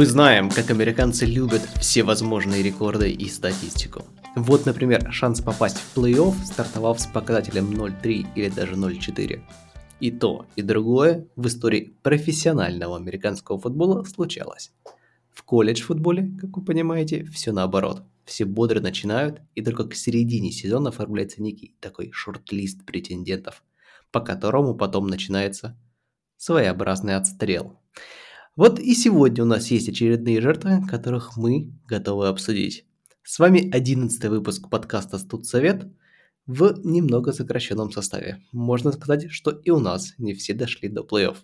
Мы знаем, как американцы любят всевозможные рекорды и статистику. Вот, например, шанс попасть в плей-офф стартовал с показателем 0.3 или даже 0.4. И то, и другое в истории профессионального американского футбола случалось. В колледж-футболе, как вы понимаете, все наоборот. Все бодро начинают, и только к середине сезона оформляется некий такой шорт-лист претендентов, по которому потом начинается своеобразный отстрел. Вот и сегодня у нас есть очередные жертвы, которых мы готовы обсудить. С вами одиннадцатый выпуск подкаста «Студсовет» в немного сокращенном составе. Можно сказать, что и у нас не все дошли до плей-офф.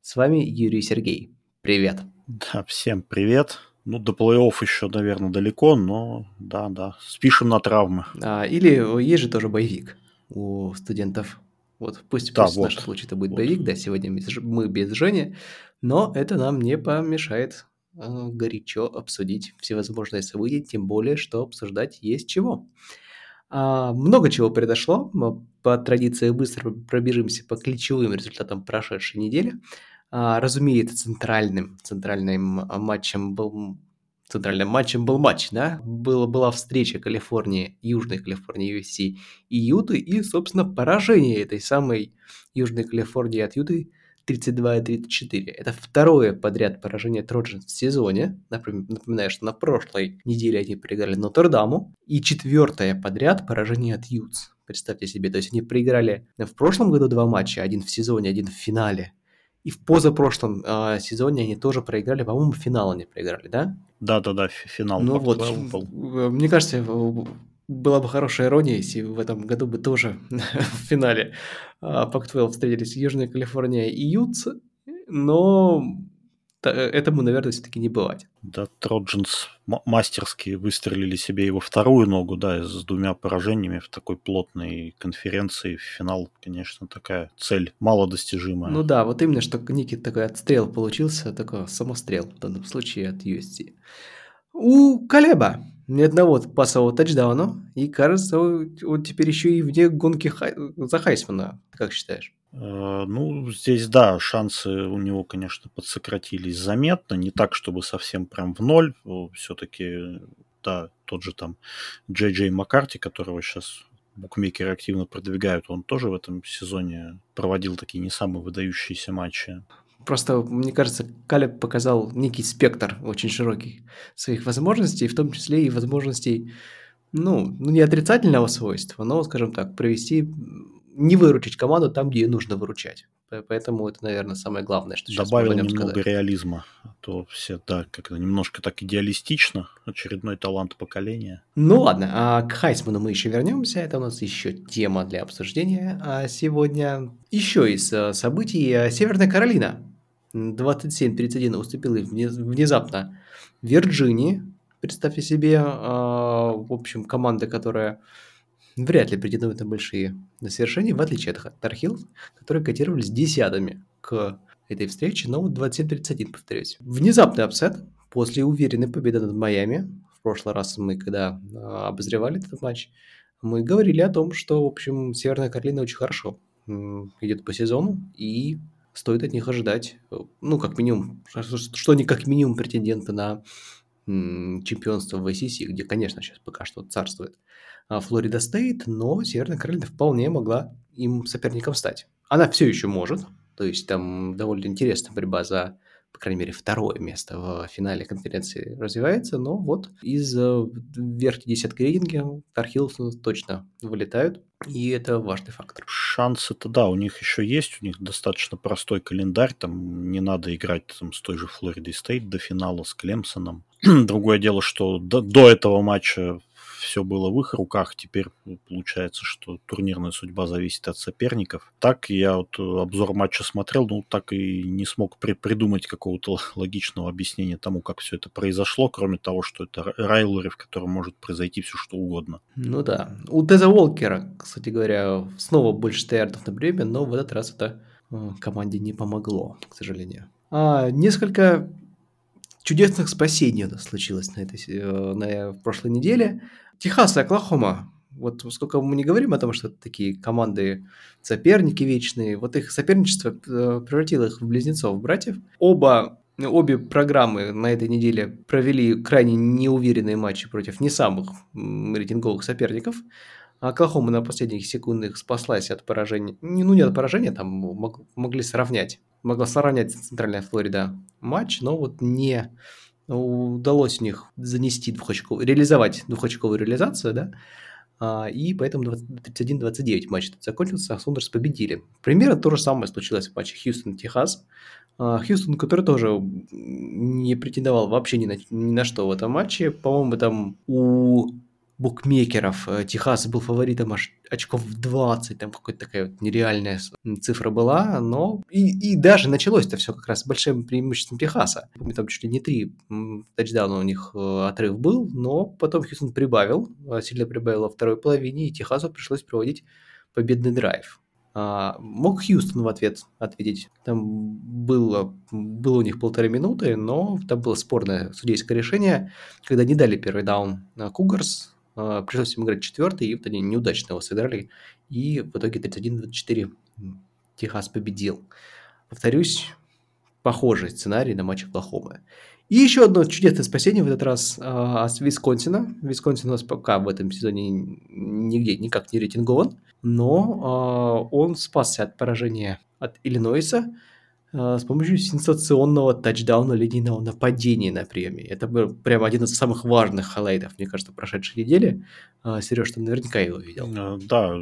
С вами Юрий Сергей. Привет. Да, всем привет. Ну, до плей-офф еще, наверное, далеко, но да, да, спишем на травмы. А, или есть же тоже боевик у студентов. Вот, пусть, да, пусть вот. в нашем случае это будет вот. боевик, да, сегодня мы без Жени, но это нам не помешает э, горячо обсудить всевозможные события, тем более, что обсуждать есть чего. А, много чего произошло. Мы по традиции быстро пробежимся по ключевым результатам прошедшей недели. А, разумеется, центральным, центральным матчем был центральным матчем был матч, да? Была, была встреча Калифорнии, Южной Калифорнии UFC и Юты, и, собственно, поражение этой самой Южной Калифорнии от Юты 32 и 34. Это второе подряд поражение Троджин в сезоне. Напоминаю, что на прошлой неделе они проиграли Нотр-Даму. И четвертое подряд поражение от Ютс. Представьте себе, то есть они проиграли в прошлом году два матча, один в сезоне, один в финале. И в позапрошлом э, сезоне они тоже проиграли, по-моему, финал они проиграли, да? Да-да-да, финал. Ну вот, был. мне кажется, была бы хорошая ирония, если в этом году бы тоже в финале Пак-12 встретились Южная Калифорния и Ютс, но этому, наверное, все-таки не бывать. Да, Троджинс мастерски выстрелили себе его вторую ногу, да, с двумя поражениями в такой плотной конференции. Финал, конечно, такая цель малодостижимая. Ну да, вот именно, что некий такой отстрел получился, такой самострел в данном случае от USC. У Калеба ни одного пасового тачдауна, и кажется, он теперь еще и вне гонки хай... за Хайсмана. Как считаешь? Э, ну, здесь, да, шансы у него, конечно, подсократились заметно. Не так, чтобы совсем прям в ноль. Все-таки, да, тот же там Джей Джей Маккарти, которого сейчас букмекеры активно продвигают, он тоже в этом сезоне проводил такие не самые выдающиеся матчи. Просто, мне кажется, Калеб показал некий спектр очень широкий своих возможностей, в том числе и возможностей, ну, ну не отрицательного свойства, но, скажем так, провести, не выручить команду там, где ее нужно выручать. Поэтому это, наверное, самое главное, что сейчас Добавил немного сказать. реализма. А то все, да, как-то немножко так идеалистично. Очередной талант поколения. Ну ладно, а к Хайсману мы еще вернемся. Это у нас еще тема для обсуждения. А сегодня еще из э, событий э, Северная Каролина 27-31 уступила внезапно Вирджинии. Представьте себе, а, в общем, команда, которая вряд ли претендует на большие свершения, в отличие от Тархилл, которые котировались десятыми к этой встрече, но 27-31, повторюсь. Внезапный upset после уверенной победы над Майами. В прошлый раз мы, когда а, обозревали этот матч, мы говорили о том, что, в общем, Северная Каролина очень хорошо идет по сезону, и стоит от них ожидать, э, ну, как минимум, что они как минимум претенденты на чемпионство в ACC, где, конечно, сейчас пока что царствует а, Флорида Стейт, но Северная Каролина вполне могла им соперником стать. Она все еще может, то есть там довольно интересная борьба за, по крайней мере, второе место в финале конференции развивается, но вот из э, верхней десятки рейтинга Тархиллс точно вылетают. И это важный фактор. Шансы-то да, у них еще есть, у них достаточно простой календарь, там не надо играть там, с той же Флоридой Стейт до финала с Клемсоном. Другое дело, что до, до этого матча все было в их руках. Теперь получается, что турнирная судьба зависит от соперников. Так я вот э, обзор матча смотрел, ну так и не смог при придумать какого-то логичного объяснения тому, как все это произошло, кроме того, что это райлери, в котором может произойти все что угодно. Ну да. У Теза Уолкера, кстати говоря, снова больше стеярдов на время, но в этот раз это э, команде не помогло, к сожалению. А, несколько чудесных спасений у нас случилось на этой, э, на, в прошлой неделе. Техас и Оклахома. Вот сколько мы не говорим о том, что это такие команды соперники вечные, вот их соперничество э, превратило их в близнецов, братьев. Оба обе программы на этой неделе провели крайне неуверенные матчи против не самых рейтинговых соперников. Оклахома на последних секундах спаслась от поражения. Ну, не от поражения, там мог, могли сравнять. Могла сравнять Центральная Флорида матч, но вот не удалось у них занести двухочковую, реализовать двухочковую реализацию, да, а, и поэтому 31-29 матч закончился, а Сундерс победили. Примерно то же самое случилось в матче Хьюстон-Техас. А, Хьюстон, который тоже не претендовал вообще ни на, ни на что в этом матче. По-моему, там у букмекеров э, Техас был фаворитом аж очков в 20, там какая-то такая вот нереальная цифра была, но и, и даже началось-то все как раз с большим преимуществом Техаса. Помню, там чуть ли не три тачдауна у них э, отрыв был, но потом Хьюстон прибавил, э, сильно прибавил во второй половине, и Техасу пришлось проводить победный драйв. А, мог Хьюстон в ответ ответить. Там было, было у них полторы минуты, но там было спорное судейское решение, когда не дали первый даун на Кугарс, пришлось им играть четвертый, и вот они неудачно его сыграли, и в итоге 31-24 Техас победил. Повторюсь, похожий сценарий на матч Оклахомы. И еще одно чудесное спасение в этот раз а, с Висконсина. Висконсин у нас пока в этом сезоне нигде никак не рейтингован, но а, он спасся от поражения от Иллинойса. А, с помощью сенсационного тачдауна линейного нападения на приеме. Это был прям один из самых важных хайлайтов, мне кажется, прошедшей недели. А, Сереж, ты наверняка его видел. Э, да,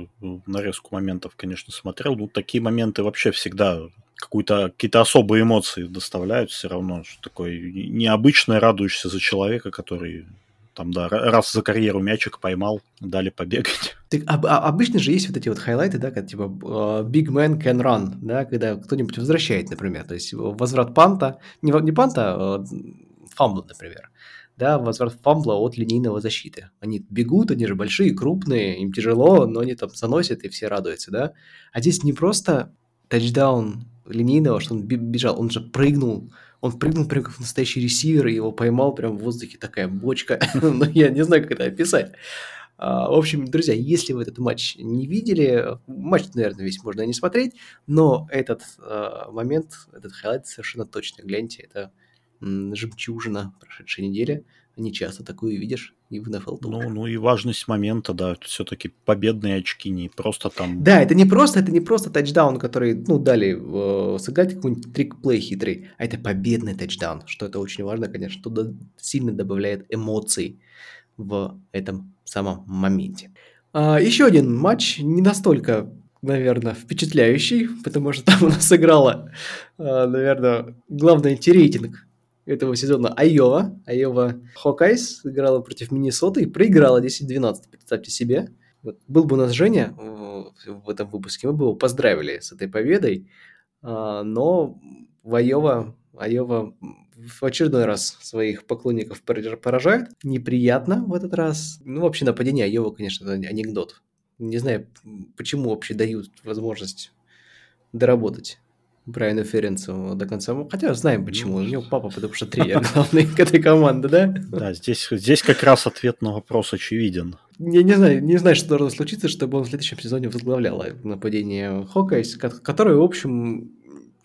нарезку моментов, конечно, смотрел. Ну, такие моменты вообще всегда какую-то, какие-то особые эмоции доставляют все равно. Что такое необычное, радуешься за человека, который там, да, раз за карьеру мячик поймал, дали побегать. Так, а, а, обычно же есть вот эти вот хайлайты, да, когда типа uh, big man can run, да, когда кто-нибудь возвращает, например, то есть возврат панта, не, не панта, а фамбла, например, да, возврат фамбла от линейного защиты. Они бегут, они же большие, крупные, им тяжело, но они там заносят и все радуются, да. А здесь не просто тачдаун линейного, что он бежал, он же прыгнул он прыгнул прям как настоящий ресивер, и его поймал прям в воздухе такая бочка. Но я не знаю, как это описать. А, в общем, друзья, если вы этот матч не видели, матч, наверное, весь можно не смотреть, но этот э, момент, этот хайлайт совершенно точно гляньте. Это жемчужина прошедшей недели. Не часто такую видишь и в NFL Ну, ну и важность момента, да, все-таки победные очки, не просто там... Да, это не просто, это не просто тачдаун, который, ну, дали э, сыграть какой-нибудь трик-плей хитрый, а это победный тачдаун, что это очень важно, конечно, что сильно добавляет эмоций в этом самом моменте. А, еще один матч, не настолько наверное, впечатляющий, потому что там у нас сыграла, э, наверное, главный антирейтинг этого сезона Айова. Айова Хокайс играла против Миннесоты и проиграла 10-12, представьте себе. Вот был бы у нас Женя в этом выпуске, мы бы его поздравили с этой победой, а, но Айова, Айова в очередной раз своих поклонников поражает. Неприятно в этот раз. Ну, вообще нападение Айова, конечно, анекдот. Не знаю, почему вообще дают возможность доработать Брайану Ференцу до конца. Хотя знаем почему. У него папа, потому что тренер главный к этой команде, да? Да, здесь, здесь как раз ответ на вопрос очевиден. Я не знаю, не знаю, что должно случиться, чтобы он в следующем сезоне возглавлял нападение Хокайс, которое, в общем,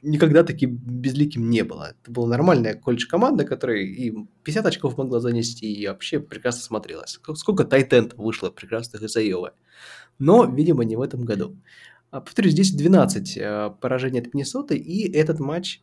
никогда таки безликим не было. Это была нормальная колледж-команда, которая и 50 очков могла занести, и вообще прекрасно смотрелась. Сколько тайтент вышло прекрасных из Айовы. Но, видимо, не в этом году. А, повторюсь, здесь 12 э, поражений от Миннесоты, и этот матч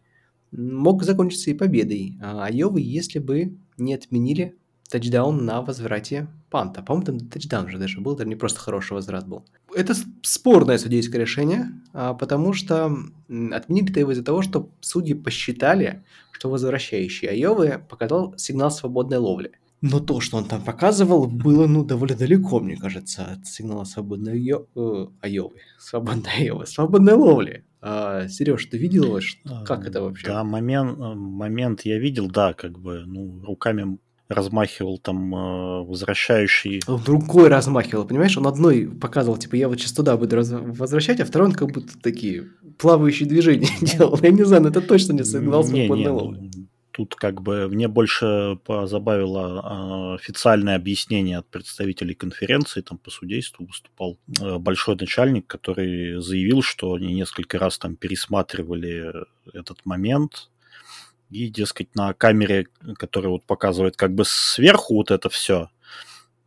мог закончиться и победой а, Айовы, если бы не отменили тачдаун на возврате панта. По-моему, там тачдаун же даже был, это не просто хороший возврат был. Это спорное судейское решение, а, потому что отменили-то его из-за того, что судьи посчитали, что возвращающий Айовы показал сигнал свободной ловли. Но то, что он там показывал, было, ну, довольно далеко, мне кажется, от сигнала свободной Йо... э, Айовы. Свободной Айовы. Свободной ловли. А, Сереж, ты видел, что... как это вообще? Да, момент, э, момент я видел, да, как бы, ну, руками размахивал там э, возвращающий... Он рукой размахивал, понимаешь? Он одной показывал, типа, я вот сейчас туда буду раз... возвращать, а второй он как будто такие плавающие движения делал. Я не знаю, но это точно не сигнал свободной ловли. Тут как бы мне больше позабавило а, официальное объяснение от представителей конференции, там по судейству выступал э, большой начальник, который заявил, что они несколько раз там пересматривали этот момент, и, дескать, на камере, которая вот показывает как бы сверху вот это все,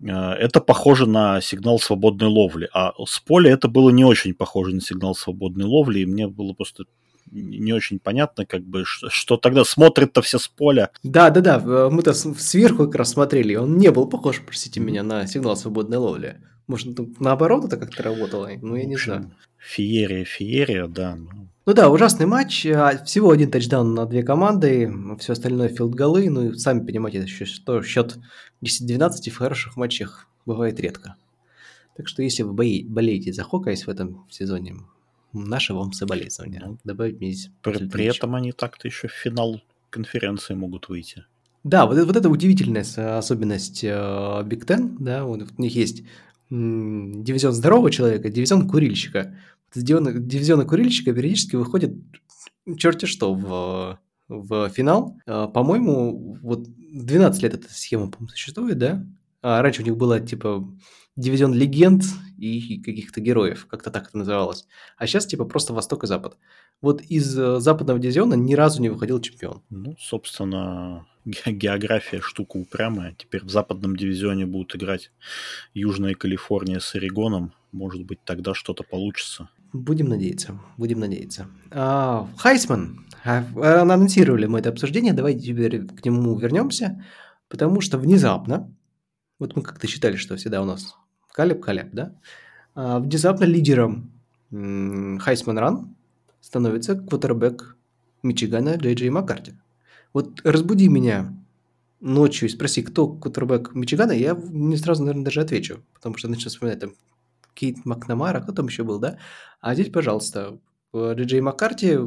э, это похоже на сигнал свободной ловли. А с поля это было не очень похоже на сигнал свободной ловли, и мне было просто не очень понятно, как бы, что, что тогда смотрят-то все с поля. Да, да, да, мы-то сверху как раз смотрели, он не был похож, простите меня, на сигнал свободной ловли. Может, наоборот это как-то работало, ну я не знаю. Феерия, феерия, да. Ну да, ужасный матч. А, всего один тачдаун на две команды, все остальное филд-голы. Ну и сами понимаете, что счет 10-12 в хороших матчах бывает редко. Так что если вы болеете за Хокайс в этом сезоне, наши вам соболезнования. Ну, Добавить. При, при этом они так-то еще в финал конференции могут выйти. Да, вот, вот это удивительная особенность э, Big Ten, да, вот у них есть дивизион здорового человека, дивизион курильщика. Из дивизиона курильщика периодически выходит черти что в, в финал. А, по-моему, вот 12 лет эта схема, по существует, да? А раньше у них было типа дивизион легенд и каких-то героев, как-то так это называлось. А сейчас типа просто Восток и Запад. Вот из э, западного дивизиона ни разу не выходил чемпион. Ну, собственно, география штука упрямая. Теперь в западном дивизионе будут играть Южная Калифорния с Орегоном. Может быть, тогда что-то получится. Будем надеяться, будем надеяться. А, Хайсман. А, анонсировали мы это обсуждение, давайте теперь к нему вернемся, потому что внезапно, вот мы как-то считали, что всегда у нас Калеб-Калеб, да? А, внезапно лидером Хайсман Ран становится квотербек Мичигана Джей Джей Маккарти. Вот разбуди меня ночью и спроси, кто квотербек Мичигана, я не сразу, наверное, даже отвечу, потому что начну вспоминать там Кейт Макнамара, кто там еще был, да? А здесь, пожалуйста, Джей Джей Маккарти,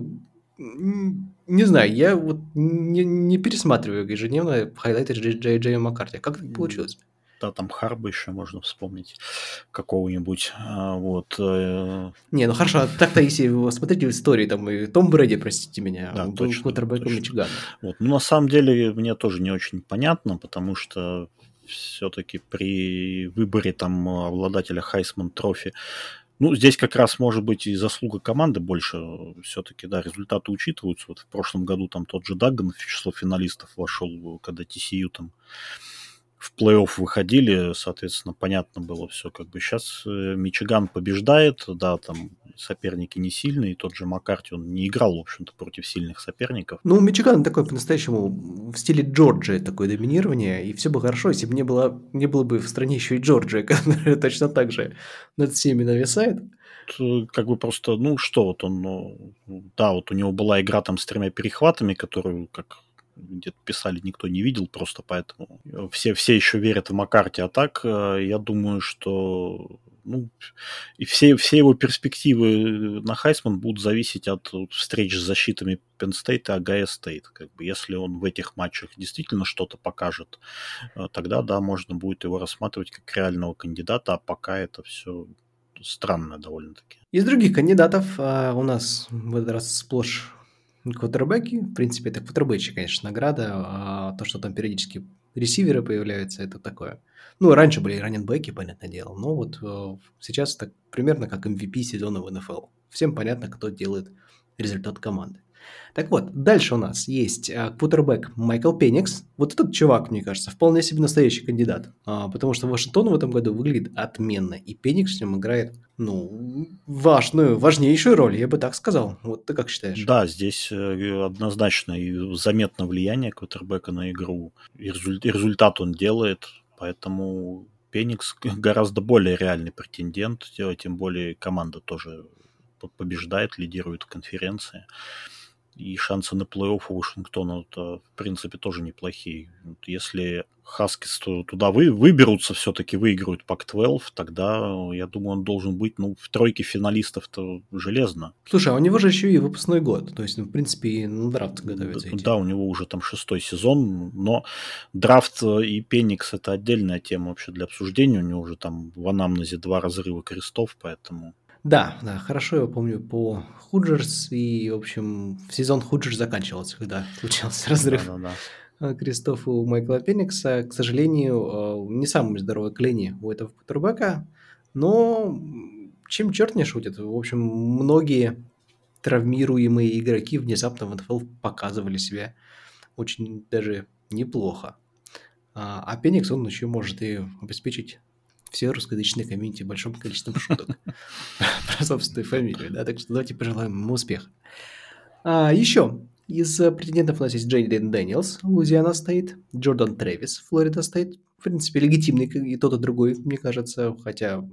не знаю, я вот не, не пересматриваю ежедневно хайлайты Джей Джей Маккарти. Как так получилось? Да, там Харбо еще можно вспомнить какого-нибудь, а, вот. Э, Не, ну хорошо, а так-то если вы смотрите истории, там, и Том Брэди, простите меня, да, он был квотербеком Мичигана. Вот, ну, на самом деле, мне тоже не очень понятно, потому что все-таки при выборе там обладателя Хайсман Трофи ну, здесь как раз может быть и заслуга команды больше. Все-таки, да, результаты учитываются. Вот в прошлом году там тот же Дагган в число финалистов вошел, когда TCU там в плей-офф выходили, соответственно, понятно было все. Как бы сейчас э, Мичиган побеждает, да, там соперники не сильные, тот же Маккарти, он не играл, в общем-то, против сильных соперников. Ну, Мичиган такой по-настоящему в стиле Джорджии такое доминирование, и все бы хорошо, если бы не было, не было бы в стране еще и Джорджия, которая точно так же над всеми нависает э, как бы просто, ну что, вот он, ну, да, вот у него была игра там с тремя перехватами, которую, как где-то писали, никто не видел, просто поэтому все, все еще верят в Маккарти. А так, э, я думаю, что ну, и все, все его перспективы на Хайсман будут зависеть от встреч с защитами State и Агая Стейт. Как бы, если он в этих матчах действительно что-то покажет, э, тогда, да, можно будет его рассматривать как реального кандидата, а пока это все странно довольно-таки. Из других кандидатов а, у нас в этот раз сплошь квотербеки, в принципе, это квотербечи, конечно, награда, а то, что там периодически ресиверы появляются, это такое. Ну, раньше были раненбеки, понятное дело, но вот э, сейчас так примерно как MVP сезона в НФЛ. Всем понятно, кто делает результат команды. Так вот, дальше у нас есть а, квотербек Майкл Пеникс. Вот этот чувак, мне кажется, вполне себе настоящий кандидат. А, потому что Вашингтон в этом году выглядит отменно. И Пеникс в нем играет, ну, важную, важнейшую роль, я бы так сказал. Вот ты как считаешь? Да, здесь э, однозначно и заметно влияние квотербека на игру. И результат он делает, поэтому Пеникс гораздо более реальный претендент, тем более команда тоже побеждает, лидирует в конференции и шансы на плей-офф у Вашингтона, в принципе, тоже неплохие. Если Хаскис туда вы, выберутся, все-таки выиграют Пак-12, тогда, я думаю, он должен быть ну, в тройке финалистов-то железно. Слушай, а у него же еще и выпускной год, то есть, ну, в принципе, и на драфт готовится да, да, у него уже там шестой сезон, но драфт и Пеникс – это отдельная тема вообще для обсуждения, у него уже там в анамнезе два разрыва крестов, поэтому да, да, хорошо я помню по Худжерс, и, в общем, сезон Худжерс заканчивался, когда случился разрыв да, да, да. крестов у Майкла Пеникса. К сожалению, э, не самые здоровые клини у этого кутербека, но чем черт не шутит. В общем, многие травмируемые игроки внезапно в НФЛ показывали себя очень даже неплохо. А, а Пеникс, он еще может и обеспечить все русскоязычные комьюнити большим количеством шуток про собственную фамилию, да, так что давайте пожелаем ему успеха. А, еще из претендентов у нас есть Джейден Дэниелс, Луизиана Стейт, Джордан Трэвис, Флорида Стейт. В принципе, легитимный и тот, и другой, мне кажется, хотя...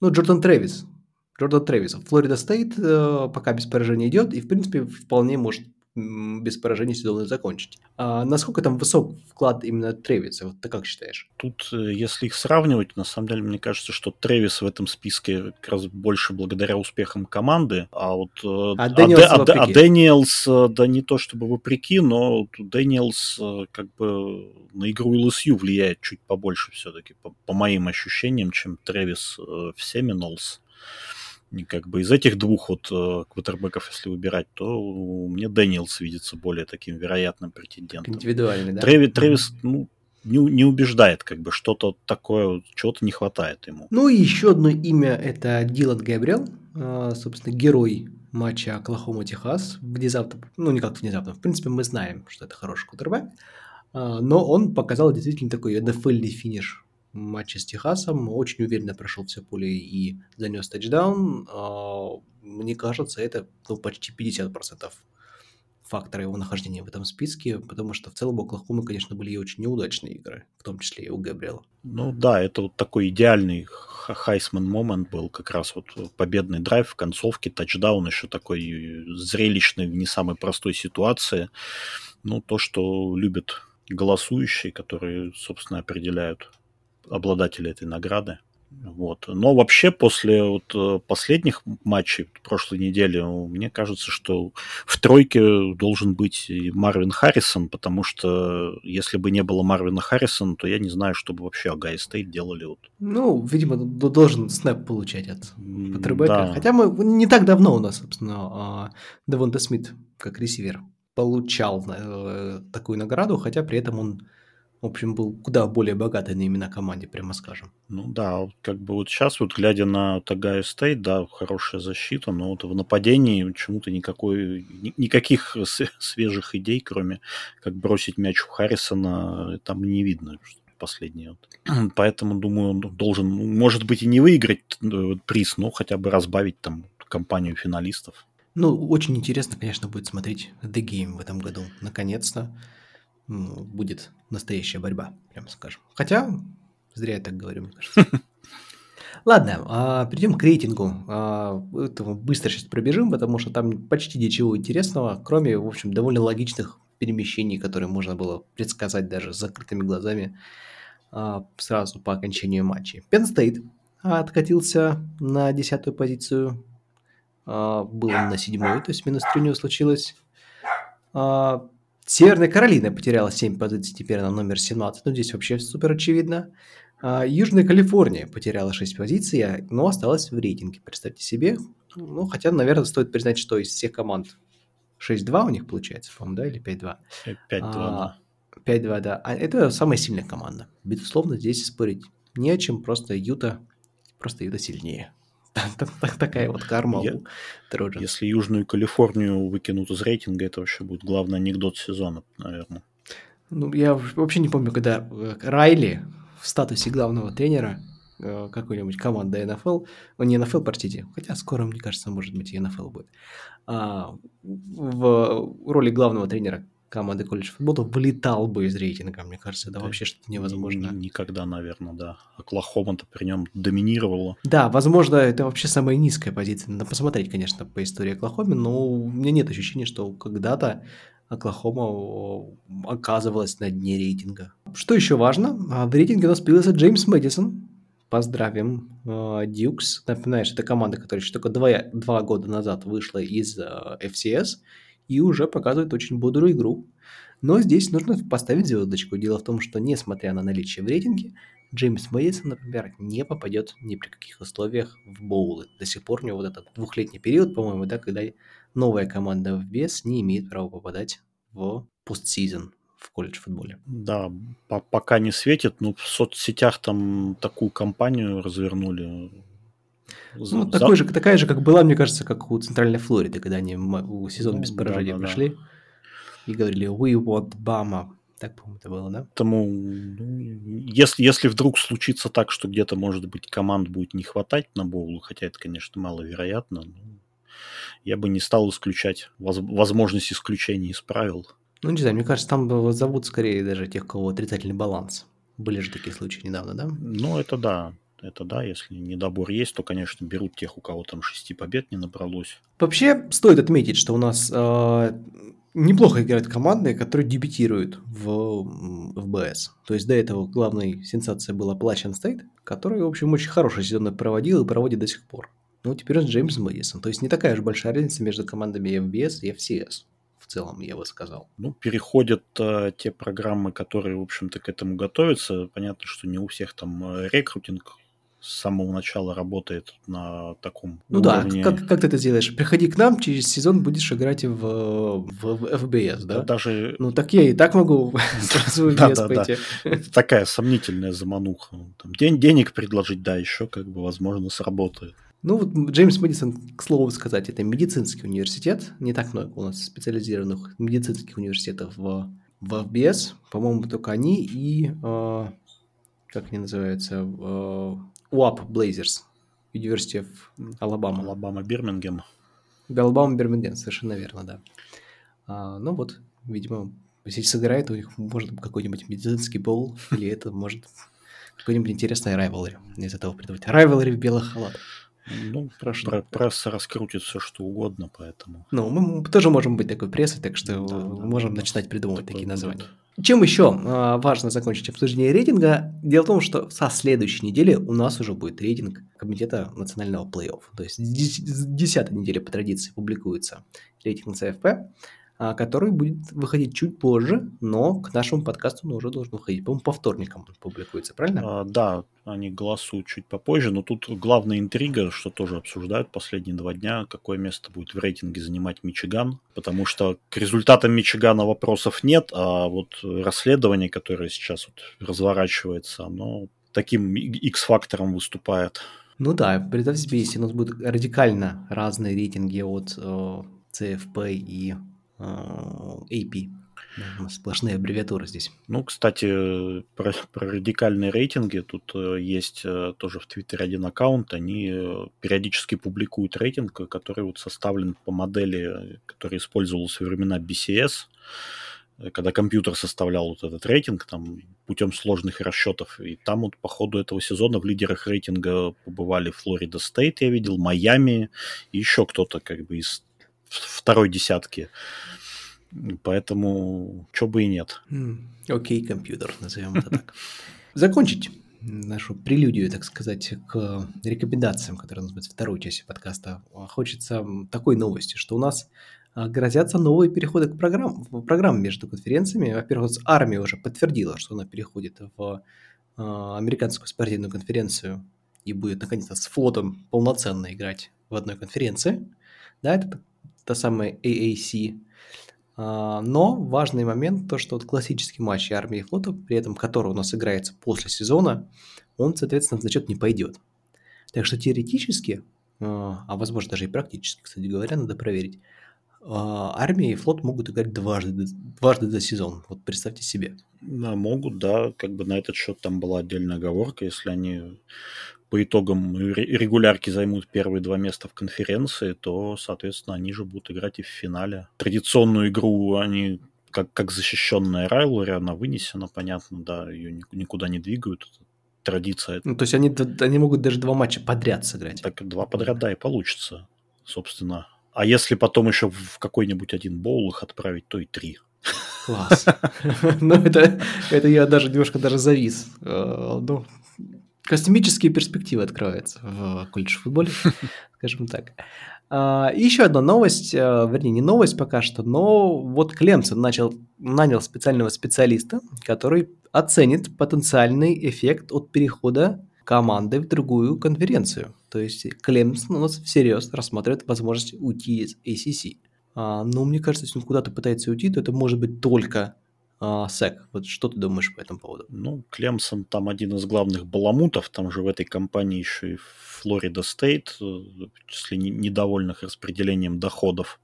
Ну, Джордан Трэвис, Джордан Трэвис. Флорида Стейт, э, пока без поражения идет, и, в принципе, вполне может без поражений сезон закончить. А насколько там высок вклад именно Тревиса? Вот ты как считаешь? Тут, э, если их сравнивать, на самом деле, мне кажется, что Тревис в этом списке как раз больше благодаря успехам команды, а вот э, а, Дэниелс, а, а, а Дэниелс э, да не то чтобы вопреки, но Дэниелс как бы на игру LSU влияет чуть побольше все-таки, по, по моим ощущениям, чем Тревис в Семинолс. И как бы из этих двух вот э, квотербеков, если выбирать, то мне Дэниелс видится более таким вероятным претендентом. Индивидуальный, да? Трэви, Трэвис, ну, не, не убеждает, как бы что-то такое, чего-то не хватает ему. Ну и еще одно имя это Дилан Гэбриэл, э, собственно, герой матча Оклахома-Техас внезапно, ну не как внезапно, в принципе мы знаем, что это хороший квотербек, э, но он показал действительно такой NFL финиш матче с Техасом. Очень уверенно прошел все поле и занес тачдаун. А, мне кажется, это ну, почти 50% фактора его нахождения в этом списке, потому что в целом у Оклахомы, конечно, были и очень неудачные игры, в том числе и у Габриэла. Ну да, это вот такой идеальный хайсман момент был, как раз вот победный драйв в концовке, тачдаун еще такой зрелищный в не самой простой ситуации. Ну, то, что любят голосующие, которые, собственно, определяют обладателя этой награды. Вот. Но вообще после вот э, последних матчей прошлой недели мне кажется, что в тройке должен быть и Марвин Харрисон, потому что если бы не было Марвина Харрисона, то я не знаю, что бы вообще Агай Стейт делали. Вот. Ну, видимо, должен снэп получать от Патребека. Да. Хотя мы не так давно у нас, собственно, а, Девонта Смит как ресивер получал э, такую награду, хотя при этом он в общем, был куда более богатый на имена команде, прямо скажем. Ну да, как бы вот сейчас, вот глядя на Тагаю Стейт, да, хорошая защита, но вот в нападении почему-то никакой, никаких свежих идей, кроме как бросить мяч в Харрисона, там не видно последнее. Вот. Поэтому, думаю, он должен, может быть, и не выиграть э, приз, но хотя бы разбавить там компанию финалистов. Ну, очень интересно, конечно, будет смотреть The Game в этом году. Наконец-то будет настоящая борьба, прямо скажем. Хотя, зря я так говорю, мне кажется. Ладно, а, перейдем к рейтингу. А, этого быстро сейчас пробежим, потому что там почти ничего интересного, кроме, в общем, довольно логичных перемещений, которые можно было предсказать даже с закрытыми глазами а, сразу по окончанию матча. Penn State откатился на десятую позицию, был на седьмой, то есть минус 3 у него случилось. Северная Каролина потеряла 7 позиций теперь на номер 17, ну здесь вообще супер очевидно. А Южная Калифорния потеряла 6 позиций, а, но осталась в рейтинге, представьте себе. Ну, хотя, наверное, стоит признать, что из всех команд 6-2 у них получается, по-моему, да, или 5-2? 5-2, а, да. 5-2, да. А это самая сильная команда. Безусловно, здесь спорить не о чем, просто Юта, просто Юта сильнее. Такая вот карма у Троджан. Если Южную Калифорнию выкинут из рейтинга, это вообще будет главный анекдот сезона, наверное. Ну, я вообще не помню, когда э, Райли в статусе главного тренера э, какой-нибудь команды НФЛ, ну, не НФЛ, простите, хотя скоро, мне кажется, может быть, и НФЛ будет, а, в роли главного тренера команды колледж футбола вылетал бы из рейтинга. Мне кажется, это да, вообще что-то невозможно. Никогда, наверное, да. Оклахома-то при нем доминировала. Да, возможно, это вообще самая низкая позиция. Надо посмотреть, конечно, по истории Оклахомы, но у меня нет ощущения, что когда-то Оклахома оказывалась на дне рейтинга. Что еще важно? А, в рейтинге у нас появился Джеймс Мэдисон. Поздравим, Дьюкс. Напоминаешь, это команда, которая еще только два, два года назад вышла из FCS и уже показывает очень бодрую игру. Но здесь нужно поставить звездочку. Дело в том, что несмотря на наличие в рейтинге, Джеймс Мэдисон, например, не попадет ни при каких условиях в боулы. До сих пор у него вот этот двухлетний период, по-моему, да, когда новая команда в вес не имеет права попадать в постсезон в колледж футболе. Да, по пока не светит, но в соцсетях там такую кампанию развернули Ну, такой же, такая же, как была, мне кажется, как у Центральной Флориды, когда они у сезон ну, без поражения да, да, пришли да. и говорили «We want Bama». Так, по-моему, это было, да? Поэтому, ну, если, если вдруг случится так, что где-то, может быть, команд будет не хватать на боулу, хотя это, конечно, маловероятно, но я бы не стал исключать возможность исключения из правил. Ну, не знаю, мне кажется, там зовут скорее даже тех, у кого отрицательный баланс. Были же такие случаи недавно, да? Ну, это да. Это да, если недобор есть, то, конечно, берут тех, у кого там шести побед не набралось. Вообще, стоит отметить, что у нас э, неплохо играют команды, которые дебютируют в, в БС. То есть до этого главной сенсацией была Appalachian State, который, в общем, очень хороший сезон проводил и проводит до сих пор. Ну, теперь он Джеймс Мэдисон. То есть не такая же большая разница между командами FBS и FCS в целом, я бы сказал. Ну, переходят э, те программы, которые, в общем-то, к этому готовятся. Понятно, что не у всех там э, рекрутинг с самого начала работает на таком ну уровне. да, как, как ты это делаешь? Приходи к нам, через сезон будешь играть в, в, в FBS, да? да? Даже... Ну так я и так могу сразу в FBS пойти. Такая сомнительная замануха. денег предложить, да, еще как бы возможно сработает. Ну, вот Джеймс Мэдисон, к слову сказать, это медицинский университет. Не так много у нас специализированных медицинских университетов в, в FBS. По-моему, только они и... Э, как они называются? Э, УАП Blazers. University of Alabama. Алабама, Бирмингем. Алабама, Бирмингем, совершенно верно, да. А, ну вот, видимо, если сыграет, у них может какой-нибудь медицинский бол, или это может какой-нибудь интересный райвелри из этого придумать. Райвелри в белых халатах. Ну, Прошу. Про пресса раскрутит все, что угодно, поэтому. Ну, мы тоже можем быть такой прессой, так что да, можем да, начинать придумывать такие названия. Чем еще а, важно закончить обсуждение рейтинга? Дело в том, что со следующей недели у нас уже будет рейтинг Комитета национального плей-офф. То есть с 10 недели по традиции публикуется рейтинг ЦФП. А, который будет выходить чуть позже, но к нашему подкасту он уже должен выходить. По-моему, по вторникам публикуется, правильно? А, да, они голосуют чуть попозже, но тут главная интрига, что тоже обсуждают последние два дня, какое место будет в рейтинге занимать Мичиган, потому что к результатам Мичигана вопросов нет, а вот расследование, которое сейчас вот разворачивается, оно таким X-фактором выступает. Ну да, представь себе, если у нас будут радикально разные рейтинги от э, CFP и AP. Сплошные аббревиатуры здесь. Ну, кстати, про, про радикальные рейтинги. Тут э, есть э, тоже в Твиттере один аккаунт. Они э, периодически публикуют рейтинг, который вот составлен по модели, которая использовалась во времена BCS когда компьютер составлял вот этот рейтинг там путем сложных расчетов. И там вот по ходу этого сезона в лидерах рейтинга побывали Флорида Стейт, я видел, Майами и еще кто-то как бы из второй десятки. Поэтому, что бы и нет. Окей, okay, компьютер, назовем это так. Закончить нашу прелюдию, так сказать, к рекомендациям, которые у нас будет второй части подкаста, хочется такой новости, что у нас а, грозятся новые переходы к программ, в программ между конференциями. Во-первых, армия уже подтвердила, что она переходит в а, американскую спортивную конференцию и будет наконец-то с флотом полноценно играть в одной конференции. Да, это та самая AAC. А, но важный момент, то что вот классический матч армии и флота, при этом который у нас играется после сезона, он, соответственно, в зачет не пойдет. Так что теоретически, а, а возможно даже и практически, кстати говоря, надо проверить, а, армия и флот могут играть дважды, дважды за сезон. Вот представьте себе. Да, могут, да. Как бы на этот счет там была отдельная оговорка. Если они по итогам регулярки займут первые два места в конференции, то, соответственно, они же будут играть и в финале. Традиционную игру они как, как защищенная Райлори, она вынесена, понятно, да, ее никуда не двигают. Это традиция. Ну, то есть они, они могут даже два матча подряд сыграть. Так два подряд, да, и получится, собственно. А если потом еще в какой-нибудь один боул их отправить, то и три. Класс. Ну, это, это я даже немножко даже завис. Э, ну, космические перспективы открываются в колледж футболе, скажем так. А, еще одна новость, а, вернее, не новость пока что, но вот Клемсон начал, нанял специального специалиста, который оценит потенциальный эффект от перехода команды в другую конференцию. То есть Клемсон у нас всерьез рассматривает возможность уйти из ACC. А, но мне кажется, если он куда-то пытается уйти, то это может быть только а, SEC. Вот что ты думаешь по этому поводу? Ну, Клемсон там один из главных баламутов, там же в этой компании еще и Флорида Стейт, э, в числе недовольных распределением доходов.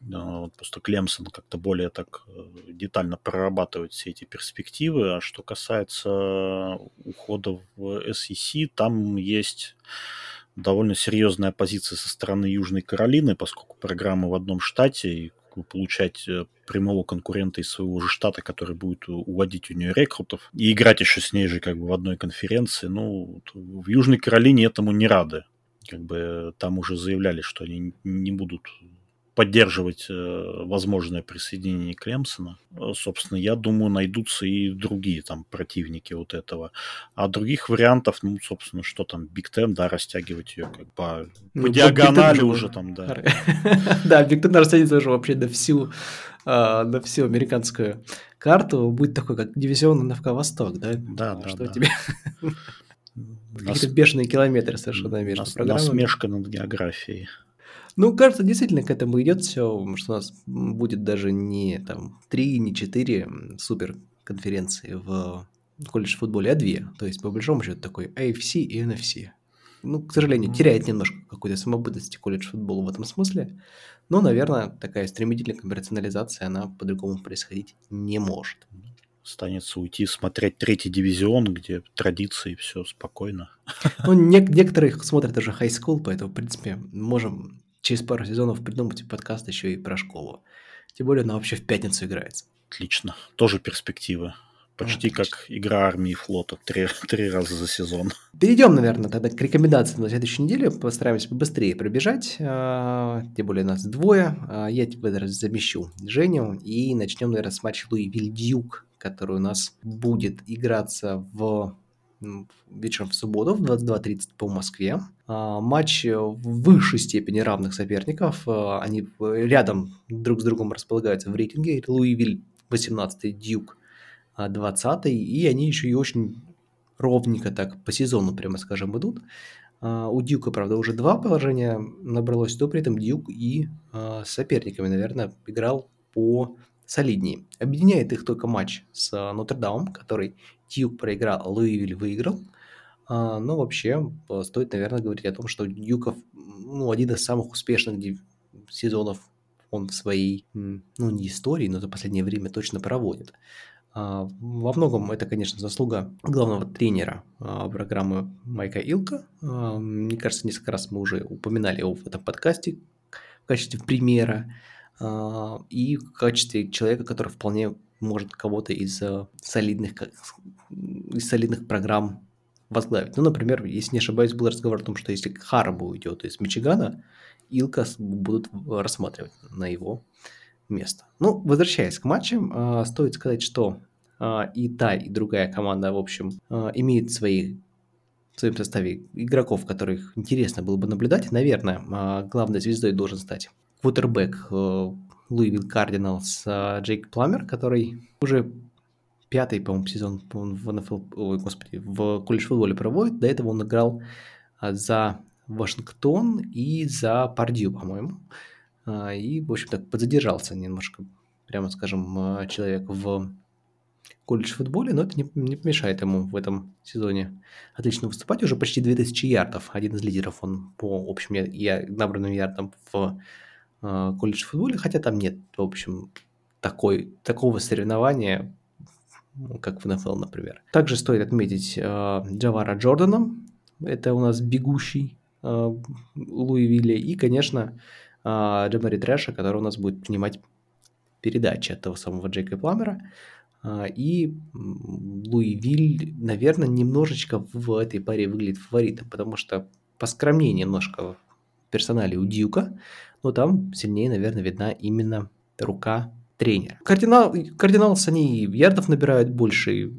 Вот просто Клемсон как-то более так э, детально прорабатывает все эти перспективы. А что касается ухода в SEC, там есть довольно серьезная позиция со стороны Южной Каролины, поскольку программа в одном штате, и получать э, прямого конкурента из своего же штата, который будет уводить у нее рекрутов, и играть еще с ней же как бы в одной конференции. Ну, в Южной Каролине этому не рады. Как бы там уже заявляли, что они не будут поддерживать э, возможное присоединение Клемсона. Э, собственно, я думаю, найдутся и другие там противники вот этого. А других вариантов, ну, собственно, что там, Big Ten, да, растягивать ее как по, ну, по диагонали уже там, да. Да, Big Ten растянется уже вообще на всю, а, на всю американскую карту. Будет такой, как дивизион НФК Восток, да? Да, да, Что тебе... Какие-то бешеные километры совершенно между программами. Насмешка над географией. Ну, кажется, действительно к этому идет все, что у нас будет даже не там три, не четыре супер конференции в колледж футболе, а две. То есть, по большому счету, такой AFC и NFC. Ну, к сожалению, теряет немножко какой-то самобытности колледж футбола в этом смысле. Но, наверное, такая стремительная коммерциализация, она по-другому происходить не может. Станется уйти смотреть третий дивизион, где традиции, все спокойно. Ну, не- некоторые смотрят уже high school, поэтому, в принципе, можем через пару сезонов придумать подкаст еще и про школу. Тем более она вообще в пятницу играется. Отлично. Тоже перспектива. Почти Отлично. как игра армии и флота. Три, три раза за сезон. Перейдем, наверное, тогда к рекомендациям на следующей неделе. Постараемся побыстрее пробежать. А, тем более нас двое. А, я тебе раз замещу Женю. И начнем, наверное, с матча Луи Вильдюк, который у нас будет играться в вечером в субботу в 22.30 по Москве. А, матч в высшей степени равных соперников. А, они рядом друг с другом располагаются в рейтинге. Луивиль 18 Дюк 20 и они еще и очень ровненько так по сезону, прямо скажем, идут. А, у Дюка, правда, уже два положения набралось, но при этом Дюк и соперниками, наверное, играл по солиднее. Объединяет их только матч с Нотр-Даум, который Дьюк проиграл, Луивиль выиграл. А, но вообще стоит, наверное, говорить о том, что Дьюков ну, один из самых успешных сезонов он в своей, ну, не истории, но за последнее время точно проводит. А, во многом это, конечно, заслуга главного тренера а, программы Майка Илка. А, мне кажется, несколько раз мы уже упоминали его в этом подкасте в качестве примера. А, и в качестве человека, который вполне может кого-то из э, солидных, из солидных программ возглавить. Ну, например, если не ошибаюсь, был разговор о том, что если Харбо уйдет из Мичигана, Илкас будут рассматривать на его место. Ну, возвращаясь к матчам, а, стоит сказать, что а, и та, и другая команда, в общем, имеет свои в своем составе игроков, которых интересно было бы наблюдать. Наверное, главной звездой должен стать квотербек э, Луивилл Кардиналс э, Джейк Пламер, который уже пятый, по-моему, сезон в НФЛ, ой, господи, в колледж футболе проводит. До этого он играл э, за Вашингтон и за Пардью, по-моему. И, в общем, так подзадержался немножко, прямо скажем, человек в колледж футболе, но это не, не помешает ему в этом сезоне отлично выступать. Уже почти 2000 ярдов. Один из лидеров он по общим я, набранным ярдам в колледж футболе, хотя там нет, в общем, такой, такого соревнования, как в НФЛ, например. Также стоит отметить э, Джавара Джордана, это у нас бегущий э, Луивилле, и, конечно, Джамари Трэша, который у нас будет принимать передачи от того самого Джейка Пламера. И Луивиль, наверное, немножечко в этой паре выглядит фаворитом, потому что поскромнее немножко персонале у Дьюка, но там сильнее, наверное, видна именно рука тренера. Кардинал, кардиналс, они ярдов набирают больше,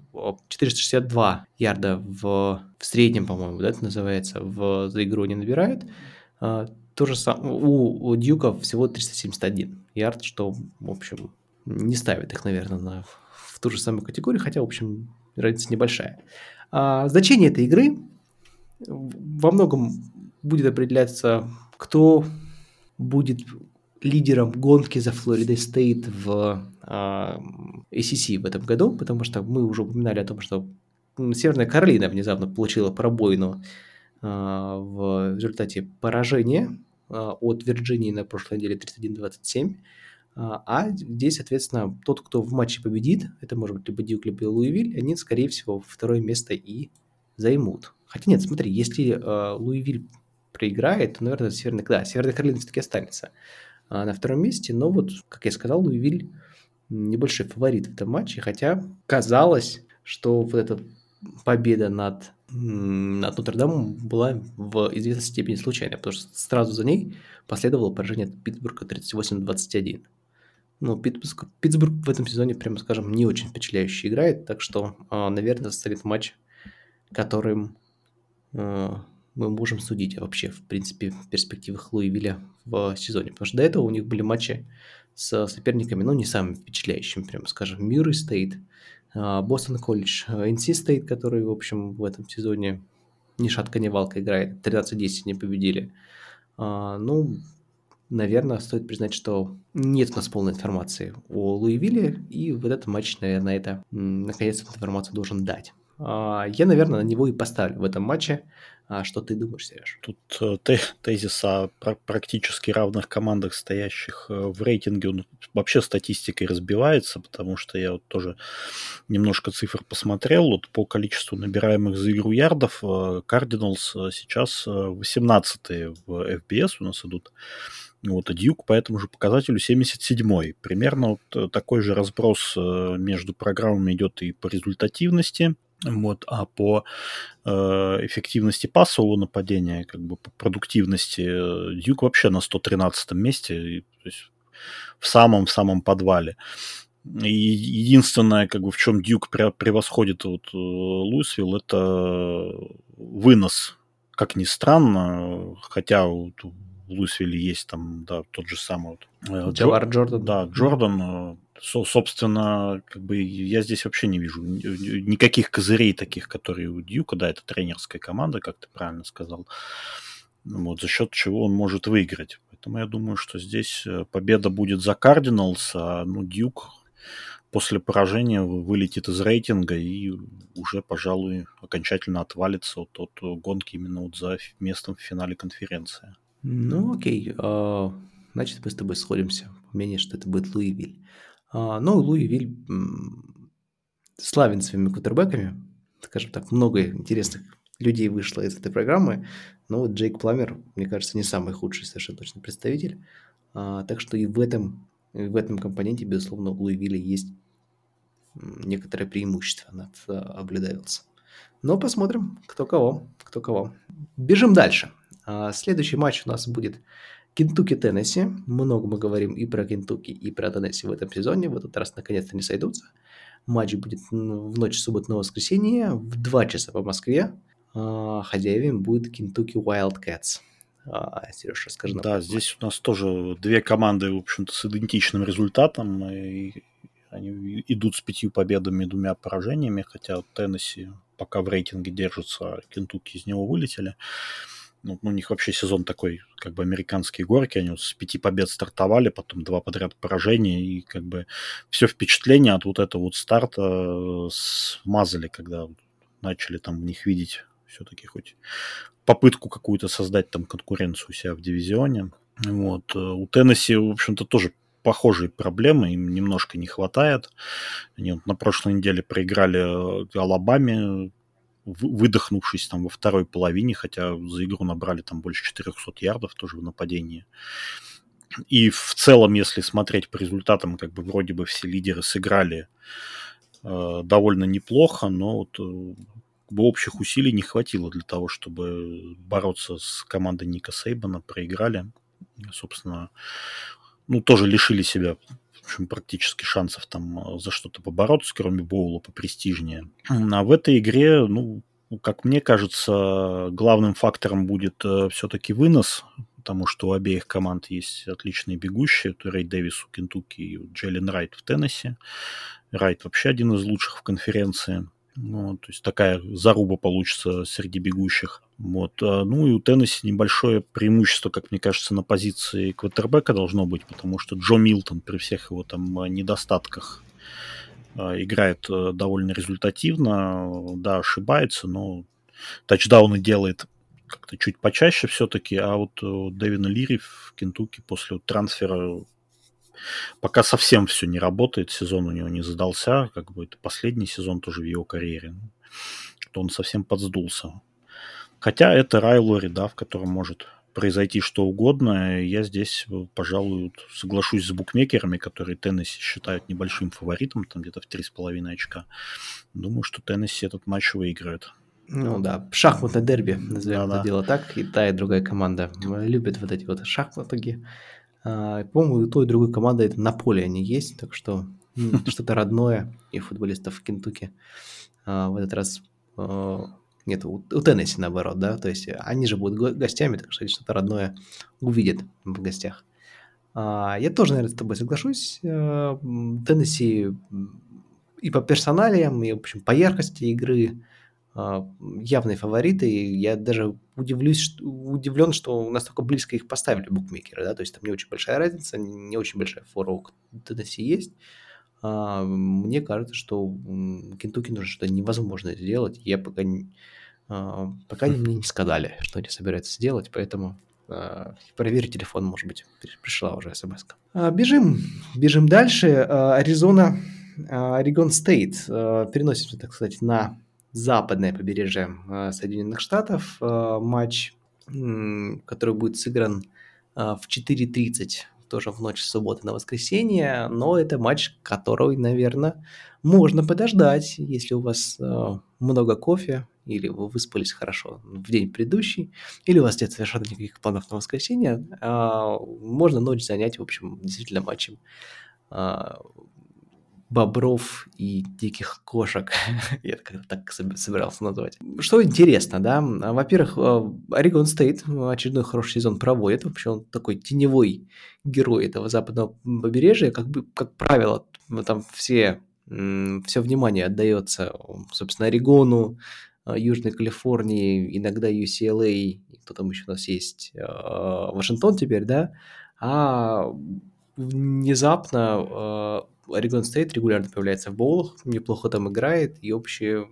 462 ярда в, в среднем, по-моему, да, это называется, в, за игру они набирают. А, то же самое, у, у Дьюка всего 371 ярд, что, в общем, не ставит их, наверное, на, в ту же самую категорию, хотя, в общем, разница небольшая. А, значение этой игры во многом будет определяться, кто будет лидером гонки за Флорида Стейт в а, ACC в этом году, потому что мы уже упоминали о том, что Северная Каролина внезапно получила пробоину а, в результате поражения а, от Вирджинии на прошлой неделе 31-27. А, здесь, соответственно, тот, кто в матче победит, это может быть либо Дьюк, либо Луивиль, они, скорее всего, второе место и займут. Хотя нет, смотри, если э, Луивиль проиграет, то, наверное, Северная, да, Северная Каролина все-таки останется э, на втором месте. Но вот, как я сказал, Луивиль небольшой фаворит в этом матче, хотя казалось, что вот эта победа над, над Нотр-Дамом была в известной степени случайной, потому что сразу за ней последовало поражение от Питтсбурга 38-21. Ну, Питтсбург, Питтсбург в этом сезоне, прямо скажем, не очень впечатляюще играет, так что, а, наверное, станет матч, которым а, мы можем судить вообще, в принципе, в перспективах Луивилля в сезоне. Потому что до этого у них были матчи с соперниками, ну, не самыми впечатляющими, прямо скажем, Мюррей Стейт, Бостон Колледж, NC Стейт, который, в общем, в этом сезоне ни шатко, ни валко играет, 13-10 не победили. А, ну, наверное, стоит признать, что нет у нас полной информации о Луивилле, и в этот матч, наверное, это наконец-то информацию должен дать. А, я, наверное, на него и поставлю в этом матче. А что ты думаешь, Сереж? Тут э, тезис о практически равных командах, стоящих э, в рейтинге, он вообще статистикой разбивается, потому что я вот тоже немножко цифр посмотрел. Вот по количеству набираемых за игру ярдов Cardinals э, сейчас 18 в FBS у нас идут. Вот, а Дьюк по этому же показателю 77-й. Примерно вот такой же разброс между программами идет и по результативности. Вот, а по э, эффективности пассового нападения, как бы по продуктивности, Дьюк вообще на 113 месте, и, то есть в самом-самом подвале. И единственное, как бы, в чем Дьюк превосходит вот, э, Луисвилл, это вынос. Как ни странно, хотя вот в Луисвилле есть там, да, тот же самый вот, Джавар Джордан. Да, Джордан, со, собственно, как бы я здесь вообще не вижу никаких козырей таких, которые у Дьюка, да, это тренерская команда, как ты правильно сказал, вот, за счет чего он может выиграть. Поэтому я думаю, что здесь э, победа будет за Кардиналс, а ну, Дьюк после поражения вылетит из рейтинга и уже, пожалуй, окончательно отвалится вот от гонки именно вот за местом в финале конференции. Ну, окей. А, значит, мы с тобой сходимся. Мнение, что это будет Луивиль. А, но Луи Виль славен своими кутербэками. Скажем так, много интересных людей вышло из этой программы. Но вот Джейк Пламер, мне кажется, не самый худший совершенно точно представитель. А, так что и в этом, и в этом компоненте, безусловно, у Луи Вилля есть некоторое преимущество над uh, Но посмотрим, кто кого, кто кого. Бежим дальше. А, следующий матч у нас будет Кентукки, Теннесси. Много мы говорим и про Кентукки, и про Теннесси в этом сезоне. В этот раз наконец-то не сойдутся. Матч будет в ночь субботы на воскресенье в 2 часа по Москве. А, хозяевами будет Кентукки Wildcats. А, Сереж, расскажи нам. Да, здесь у нас тоже две команды, в общем-то, с идентичным результатом. И они идут с пятью победами и двумя поражениями, хотя Теннесси пока в рейтинге держится, Кентукки из него вылетели. Ну, у них вообще сезон такой, как бы американские горки, они с пяти побед стартовали, потом два подряд поражения, и как бы все впечатление от вот этого вот старта э, смазали, когда начали там в них видеть все-таки хоть попытку какую-то создать там конкуренцию у себя в дивизионе. Вот. Э, у Теннесси, в общем-то, тоже похожие проблемы, им немножко не хватает. Они вот на прошлой неделе проиграли э, Алабаме выдохнувшись там во второй половине, хотя за игру набрали там больше 400 ярдов тоже в нападении. И в целом, если смотреть по результатам, как бы вроде бы все лидеры сыграли э, довольно неплохо, но вот э, как бы общих усилий не хватило для того, чтобы бороться с командой Ника Сейбана, проиграли. Собственно, ну, тоже лишили себя в общем, практически шансов там э, за что-то побороться, кроме Боула, попрестижнее. А в этой игре, ну, как мне кажется, главным фактором будет э, все-таки вынос, потому что у обеих команд есть отличные бегущие. Это Рэй Дэвис у Кентукки и Джейлен Райт в Теннессе. Райт вообще один из лучших в конференции. Ну, то есть такая заруба получится среди бегущих. Вот. А, ну и у Теннесси небольшое преимущество, как мне кажется, на позиции квотербека должно быть, потому что Джо Милтон при всех его там недостатках играет довольно результативно, да, ошибается, но тачдауны делает как-то чуть почаще все-таки, а вот Дэвина Лири в Кентукки после трансфера пока совсем все не работает, сезон у него не задался, как бы это последний сезон тоже в его карьере, то он совсем подсдулся. Хотя это райлори, да, в котором может произойти что угодно. Я здесь, пожалуй, соглашусь с букмекерами, которые Теннесси считают небольшим фаворитом, там где-то в 3,5 очка. Думаю, что Теннесси этот матч выиграет. Ну да, шахматное дерби, назовем да, это дело так. И та, и другая команда любят вот эти вот шахматы. А, по-моему, у той и другой команды это на поле они есть, так что что-то родное и футболистов в Кентукки а, в этот раз а, нет, у, у Теннесси наоборот, да, то есть они же будут гостями, так что что-то родное увидят в гостях. Я тоже, наверное, с тобой соглашусь. Теннесси и по персоналиям, и, в общем, по яркости игры, а, явные фавориты. И я даже удивлюсь, что, удивлен, что настолько близко их поставили букмекеры. Да? То есть там не очень большая разница, не очень большая фора у Теннесси есть. А, мне кажется, что Кентукки нужно что-то невозможное сделать. Я пока, не, а, пока они мне не сказали, что они собираются сделать, поэтому проверь телефон, может быть, пришла уже смс -ка. Бежим, бежим дальше. Аризона, Орегон Стейт переносимся, так сказать, на западное побережье Соединенных Штатов. Матч, который будет сыгран в 4.30, тоже в ночь с субботы на воскресенье, но это матч, который, наверное, можно подождать, если у вас много кофе, или вы выспались хорошо в день предыдущий, или у вас нет совершенно никаких планов на воскресенье, можно ночь занять, в общем, действительно матчем бобров и диких кошек. Я как-то так собирался назвать. Что интересно, да? Во-первых, Орегон Стейт очередной хороший сезон проводит. Вообще он такой теневой герой этого западного побережья. Как бы, как правило, там все, все внимание отдается, собственно, Орегону, Южной Калифорнии, иногда UCLA, кто там еще у нас есть, Вашингтон теперь, да? А внезапно Орегон Стейт регулярно появляется в боулах, неплохо там играет и вообще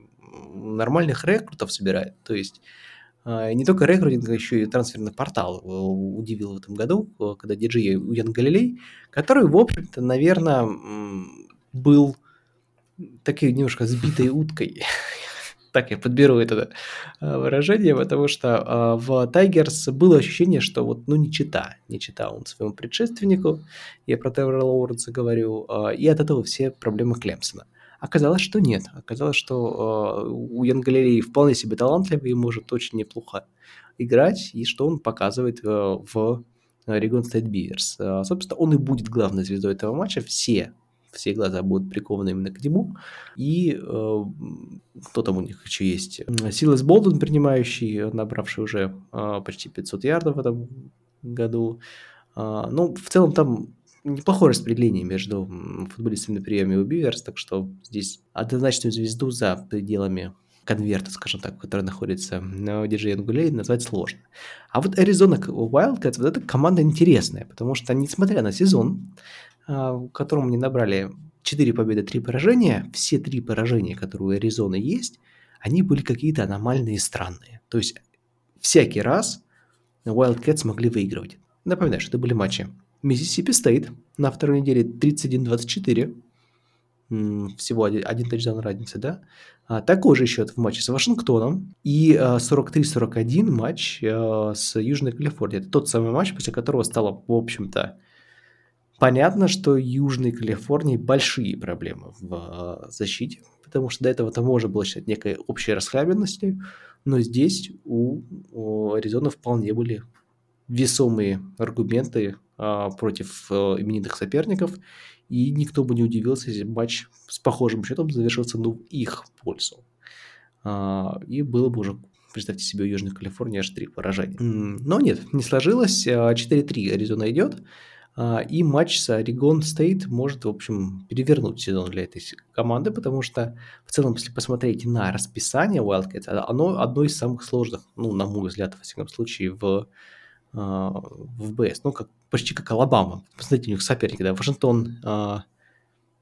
нормальных рекрутов собирает. То есть а, не только рекрутинг, а еще и трансферный портал э, удивил в этом году, э, когда диджей Уян Галилей, который, в общем-то, наверное, был такой немножко сбитой уткой так я подберу это э, выражение, потому что э, в Тайгерс было ощущение, что вот, ну, не чита, не чита он своему предшественнику, я про Тревора Лоуренса говорю, э, и от этого все проблемы Клемсона. Оказалось, что нет. Оказалось, что у Янгалерии вполне себе талантливый и может очень неплохо играть, и что он показывает в Регон Стейт Биверс. Собственно, он и будет главной звездой этого матча. Все все глаза будут прикованы именно к нему. И э, кто там у них еще есть? Силас Болден, принимающий, набравший уже э, почти 500 ярдов в этом году. Э, ну, в целом там неплохое распределение между футболистами на приеме у Биверс, так что здесь однозначную звезду за пределами конверта, скажем так, который находится на диджей Ангулей, назвать сложно. А вот Arizona Wildcats, вот эта команда интересная, потому что, несмотря на сезон, в котором они набрали 4 победы, 3 поражения, все три поражения, которые у Аризоны есть, они были какие-то аномальные странные. То есть всякий раз Wildcats могли выигрывать. Напоминаю, что это были матчи Миссисипи Стейт на второй неделе 31-24, всего один, один тачдаун разницы, да? А, такой же счет в матче с Вашингтоном и а, 43-41 матч а, с Южной Калифорнией. Это тот самый матч, после которого стало, в общем-то, Понятно, что Южной Калифорнии большие проблемы в а, защите, потому что до этого там можно было считать некой общей расхлябенностью, но здесь у, у Аризоны вполне были весомые аргументы а, против а, именитых соперников, и никто бы не удивился, если матч с похожим счетом завершился ну, в их пользу. А, и было бы уже, представьте себе, у Южной Калифорнии аж три поражения. Но нет, не сложилось. 4-3 а, Аризона идет. А, и матч с Орегон Стейт может, в общем, перевернуть сезон для этой команды, потому что в целом, если посмотреть на расписание Wildcats, а, оно одно из самых сложных, ну, на мой взгляд, во всяком случае, в, а, в БС. Ну, как, почти как Алабама. Посмотрите, у них соперники, да, Вашингтон,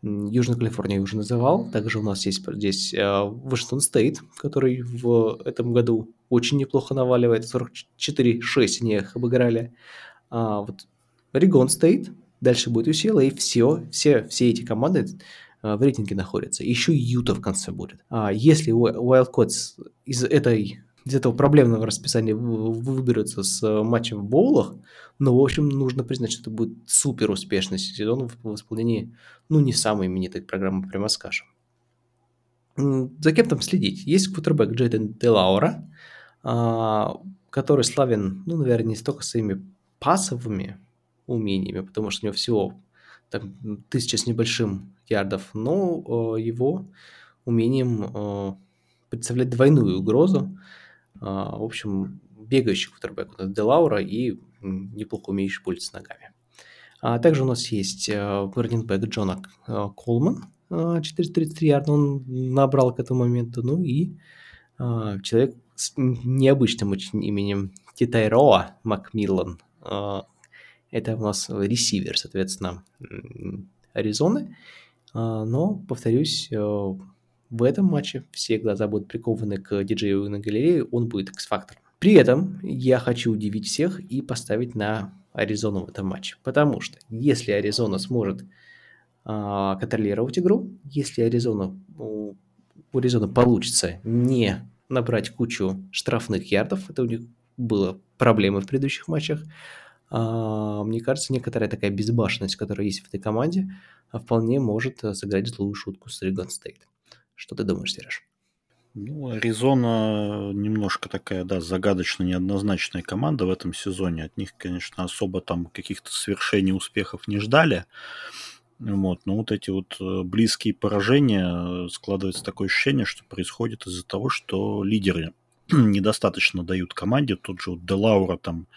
Южная Калифорния уже называл. Также у нас есть здесь Вашингтон Стейт, который в этом году очень неплохо наваливает. 44-6 они их обыграли. А, вот Орегон Стейт, дальше будет UCLA, и все, все, все эти команды а, в рейтинге находятся. Еще Юта в конце будет. А если Wildcats из этой из этого проблемного расписания выберутся с матчем в боулах, ну, в общем, нужно признать, что это будет супер успешный сезон в исполнении, ну, не самой именитой программы, прямо скажем. За кем там следить? Есть квотербек Джейден Делаура, а, который славен, ну, наверное, не столько своими пасовыми умениями, потому что у него всего там, тысяча с небольшим ярдов, но э, его умением э, представлять двойную угрозу. Э, в общем, бегающий кутербэк у нас Делаура и неплохо умеющий пользоваться ногами. А также у нас есть э, раннинбэк Джона э, Колман, э, 433 ярда он набрал к этому моменту, ну и э, человек с необычным очень именем Титайроа Макмиллан, э, это у нас ресивер, соответственно, Аризоны. А, но, повторюсь, э, в этом матче все глаза будут прикованы к диджею на галерее, он будет X-фактор. При этом я хочу удивить всех и поставить на Аризону в этом матче. Потому что если Аризона сможет а, контролировать игру, если Аризона, у, у Аризоны получится не набрать кучу штрафных ярдов, это у них было проблемы в предыдущих матчах, мне кажется, некоторая такая безбашенность, которая есть в этой команде, а, вполне может э, сыграть злую шутку с Риган Стейт. Что ты думаешь, Сереж? Ну, Аризона немножко такая, да, загадочно неоднозначная команда в этом сезоне. От них, конечно, особо там каких-то свершений успехов не ждали. Вот, но вот эти вот э, близкие поражения, э, складывается такое ощущение, что происходит из-за того, что лидеры недостаточно дают команде. Тот же вот Делаура там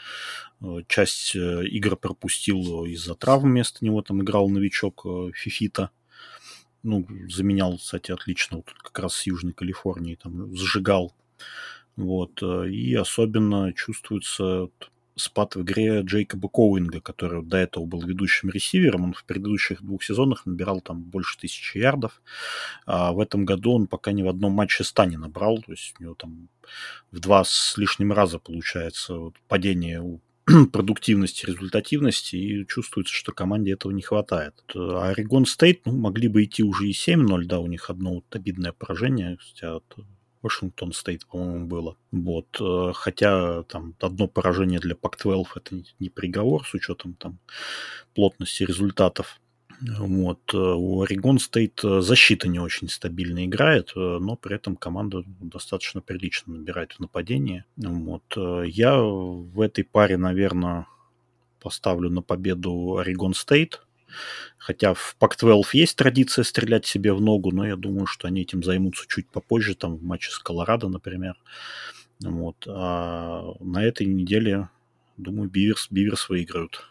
э, часть э, игр пропустил из-за травм, вместо него там играл новичок э, Фифита. Ну, заменял, кстати, отлично, вот как раз с Южной Калифорнии, там, зажигал. Вот, и особенно чувствуется спад в игре Джейкоба Коуинга, который до этого был ведущим ресивером. Он в предыдущих двух сезонах набирал там больше тысячи ярдов. А в этом году он пока ни в одном матче ста не набрал. То есть у него там в два с лишним раза получается вот падение продуктивности, результативности, и чувствуется, что команде этого не хватает. А Орегон Стейт ну, могли бы идти уже и 7-0, да, у них одно вот обидное поражение, хотя Вашингтон Стейт, по-моему, было. Вот. Э, хотя там одно поражение для Pac-12 это не приговор с учетом там плотности результатов. Вот. Э, у Орегон Стейт э, защита не очень стабильно играет, но при этом команда достаточно прилично набирает в нападении. Вот. Я в этой паре, наверное, поставлю на победу Орегон Стейт. Хотя в Pac-12 есть традиция стрелять себе в ногу, но я думаю, что они этим займутся чуть попозже, там в матче с Колорадо, например. Вот. А на этой неделе, думаю, Биверс, Биверс выиграют.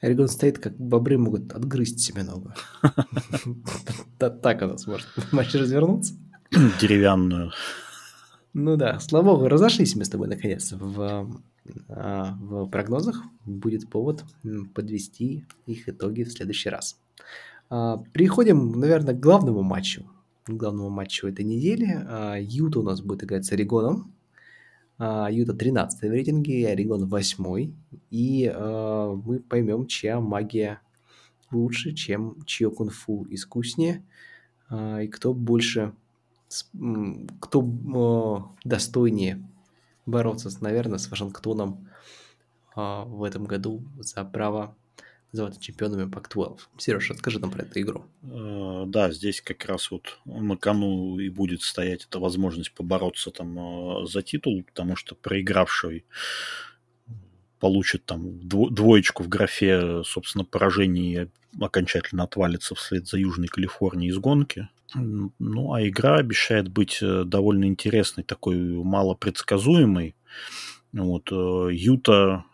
Орегон стоит, как бобры могут отгрызть себе ногу. Так у нас может матч развернуться. Деревянную. Ну да, слава богу, разошлись мы с тобой наконец в в прогнозах будет повод подвести их итоги в следующий раз. А, переходим, наверное, к главному матчу. К главному матчу этой недели. А, Юта у нас будет играть с Орегоном. Юта 13 в рейтинге, Орегон 8. И мы поймем, чья магия лучше, чем чье кунг-фу искуснее. И кто больше, кто достойнее бороться, наверное, с Вашингтоном а, в этом году за право называться чемпионами Пак-12. Сереж, расскажи нам про эту игру. Uh, да, здесь как раз вот на кону и будет стоять эта возможность побороться там uh, за титул, потому что проигравший получит там двоечку в графе, собственно, поражений окончательно отвалится вслед за Южной Калифорнией из гонки. Ну, а игра обещает быть э, довольно интересной, такой малопредсказуемой. Вот, э, Юта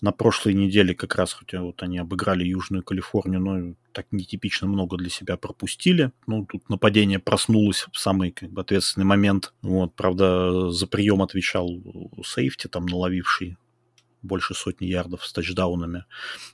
на прошлой неделе как раз, хотя вот они обыграли Южную Калифорнию, но так нетипично много для себя пропустили. Ну, тут нападение проснулось в самый как бы, ответственный момент. Вот, правда, за прием отвечал сейфти, там, наловивший больше сотни ярдов с тачдаунами.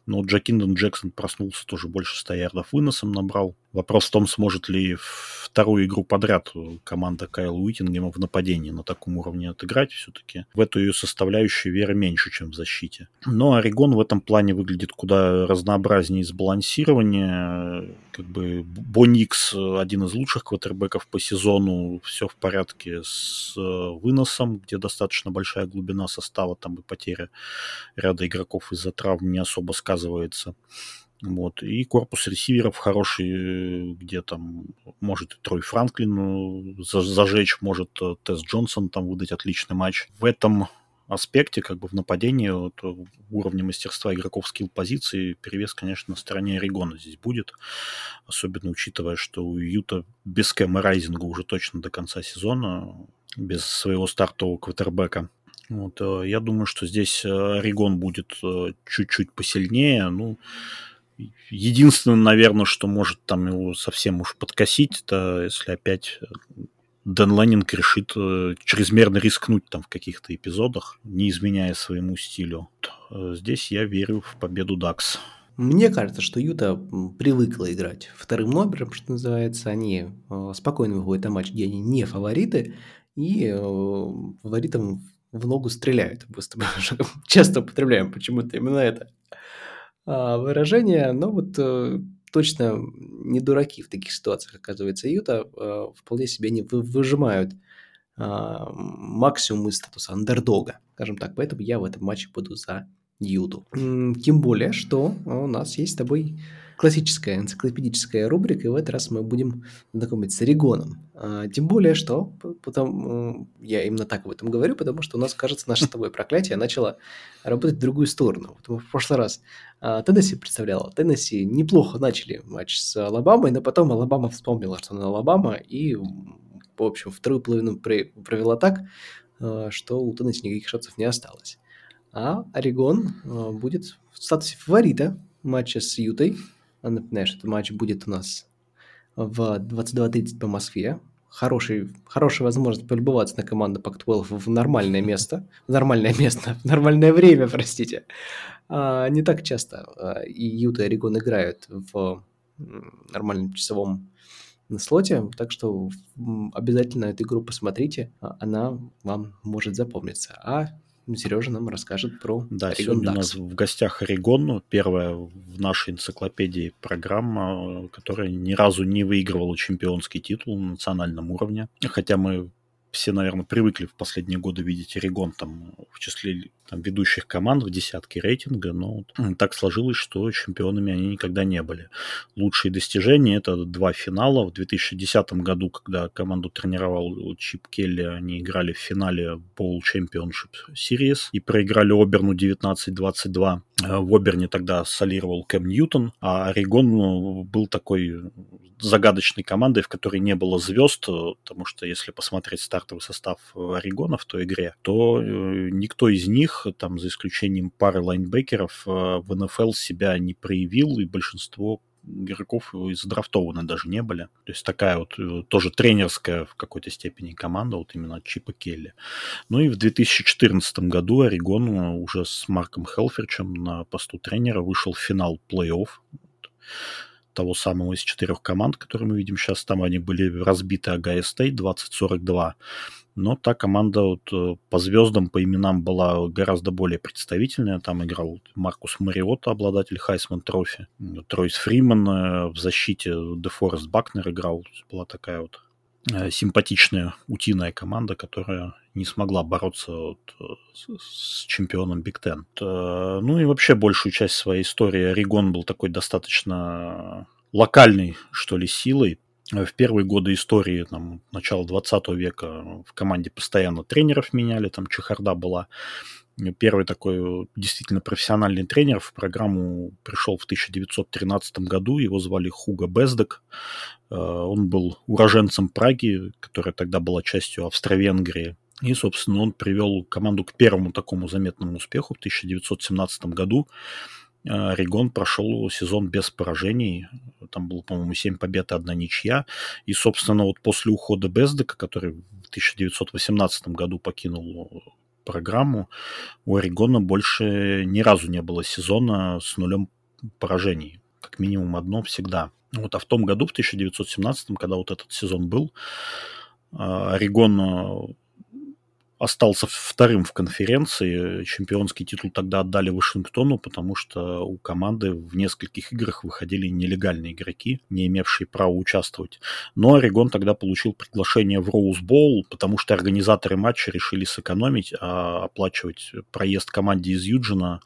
Но Джакиндон Джексон проснулся тоже больше 100 ярдов выносом набрал. Вопрос в том, сможет ли вторую игру подряд команда Кайла Уитингема в нападении на таком уровне отыграть все-таки. В эту ее составляющую веры меньше, чем в защите. Но Орегон в этом плане выглядит куда разнообразнее и сбалансированнее. Как бы Боникс один из лучших квотербеков по сезону. Все в порядке с э, выносом, где достаточно большая глубина состава, там и потеря ряда игроков из-за травм не особо сказывается. Вот. И корпус ресиверов хороший, где там может Трой Франклин э, зажечь, может э, Тесс Джонсон там выдать отличный матч. В этом аспекте, как бы в нападении, вот, э, уровня мастерства игроков скилл позиции, перевес, конечно, на стороне Орегона здесь будет. Особенно учитывая, что у Юта без Кэма Райзинга уже точно до конца сезона, без своего стартового квотербека. Вот, я думаю, что здесь Орегон будет чуть-чуть посильнее. Ну, Единственное, наверное, что может там его совсем уж подкосить, это если опять Дэн Леннинг решит э, чрезмерно рискнуть там в каких-то эпизодах, не изменяя своему стилю. Э, здесь я верю в победу Дакс. Мне кажется, что Юта привыкла играть вторым номером, что называется. Они э, спокойно выходят на матч, где они не фавориты, и фаворитам в ногу стреляют. Мы часто употребляем почему-то именно это выражение, но вот э, точно не дураки в таких ситуациях, оказывается. Юта э, вполне себе не выжимают а, максимум из статуса андердога, скажем так. Поэтому я в этом матче буду за Юту. Тем более, что у нас есть с тобой классическая энциклопедическая рубрика, и в этот раз мы будем знакомиться с Орегоном. А, тем более, что потом, я именно так об этом говорю, потому что у нас, кажется, наше с тобой проклятие начало работать в другую сторону. Вот мы в прошлый раз а, Теннесси представляла. Теннесси неплохо начали матч с Алабамой, но потом Алабама вспомнила, что она Алабама, и, в общем, вторую половину провела так, а, что у Теннесси никаких шансов не осталось. А Орегон будет в статусе фаворита матча с Ютой, Напоминаю, что этот матч будет у нас в 22.30 по Москве. Хороший, хорошая возможность полюбоваться на команду Pac-12 в нормальное место. В нормальное место, в нормальное время, простите. А, не так часто а, и Юта, и Орегон играют в нормальном часовом слоте, так что обязательно эту игру посмотрите, а, она вам может запомниться. А Сережа нам расскажет про Да, Орегон сегодня Дакс. у нас в гостях Орегон, первая в нашей энциклопедии программа, которая ни разу не выигрывала чемпионский титул на национальном уровне. Хотя мы все, наверное, привыкли в последние годы видеть Орегон там в числе там, ведущих команд в десятке рейтинга, но так сложилось, что чемпионами они никогда не были. Лучшие достижения – это два финала. В 2010 году, когда команду тренировал Чип Келли, они играли в финале Bowl Championship Series и проиграли Оберну 19-22. Э, в Оберне тогда солировал Кэм Ньютон, а Орегон ну, был такой загадочной командой, в которой не было звезд, потому что если посмотреть стартовый состав Орегона в той игре, то э, никто из них, там за исключением пары лайнбекеров, э, в НФЛ себя не проявил, и большинство игроков и задрафтованы даже не были. То есть такая вот э, тоже тренерская в какой-то степени команда, вот именно Чипа Келли. Ну и в 2014 году Орегон уже с Марком Хелферчем на посту тренера вышел в финал плей-офф того самого из четырех команд, которые мы видим сейчас. Там они были разбиты Огайо Стейт 20-42. Но та команда вот э, по звездам, по именам была гораздо более представительная. Там играл Маркус Мариотта, обладатель Heisman Trophy. Ройс Фриман э, в защите Дефорест Бакнер играл. Была такая вот симпатичная утиная команда, которая не смогла бороться вот, с, с чемпионом Big Ten. Ну и вообще большую часть своей истории Орегон был такой достаточно локальной, что ли, силой. В первые годы истории, там, начала 20 века в команде постоянно тренеров меняли, там Чехарда была. Первый такой действительно профессиональный тренер в программу пришел в 1913 году, его звали Хуга Бездек. Э, он был уроженцем Праги, которая тогда была частью Австро-Венгрии. И, собственно, он привел команду к первому такому заметному успеху в 1917 году. Орегон прошел сезон без поражений. Там было, по-моему, 7 побед и одна ничья. И, собственно, вот после ухода Бездека, который в 1918 году покинул программу, у Орегона больше ни разу не было сезона с нулем поражений. Как минимум одно всегда. Вот, а в том году, в 1917, когда вот этот сезон был, Орегон остался вторым в конференции. Чемпионский титул тогда отдали Вашингтону, потому что у команды в нескольких играх выходили нелегальные игроки, не имевшие права участвовать. Но Орегон тогда получил приглашение в Роуз-Боул, потому что организаторы матча решили сэкономить, а оплачивать проезд команде из Юджина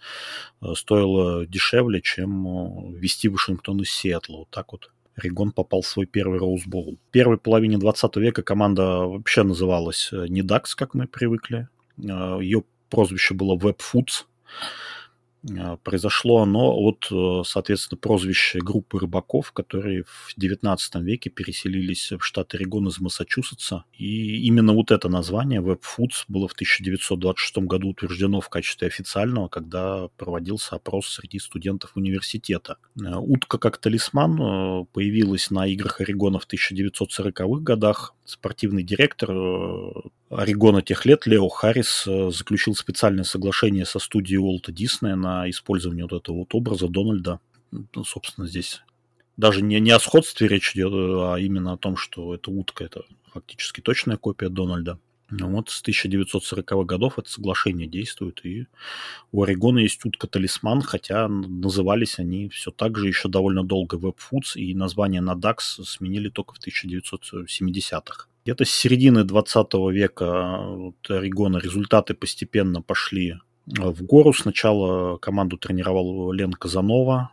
э, стоило дешевле, чем э, вести Вашингтон из Сиэтла. Вот так вот Регон попал в свой первый Роузбол. В первой половине 20 века команда вообще называлась э, не DAX, как мы привыкли. Э, Ее прозвище было Web Foods. А, произошло оно от, э, соответственно, прозвища группы рыбаков, которые в 19 веке переселились в штат Орегон из Массачусетса. И именно вот это название Web Foods было в 1926 году утверждено в качестве официального, когда проводился опрос среди студентов университета. Э, утка как талисман э, появилась на играх Орегона в 1940-х годах. Спортивный директор Орегона тех лет Лео Харрис заключил специальное соглашение со студией Уолта Диснея на использование вот этого вот образа Дональда. Ну, собственно, здесь даже не, не о сходстве речь идет, а именно о том, что эта утка – это фактически точная копия Дональда. Ну вот с 1940-х годов это соглашение действует, и у Орегона есть утка-талисман, хотя назывались они все так же еще довольно долго Web и название на DAX сменили только в 1970-х. Где-то с середины 20 века вот, Орегона результаты постепенно пошли в гору. Сначала команду тренировал Лен Казанова,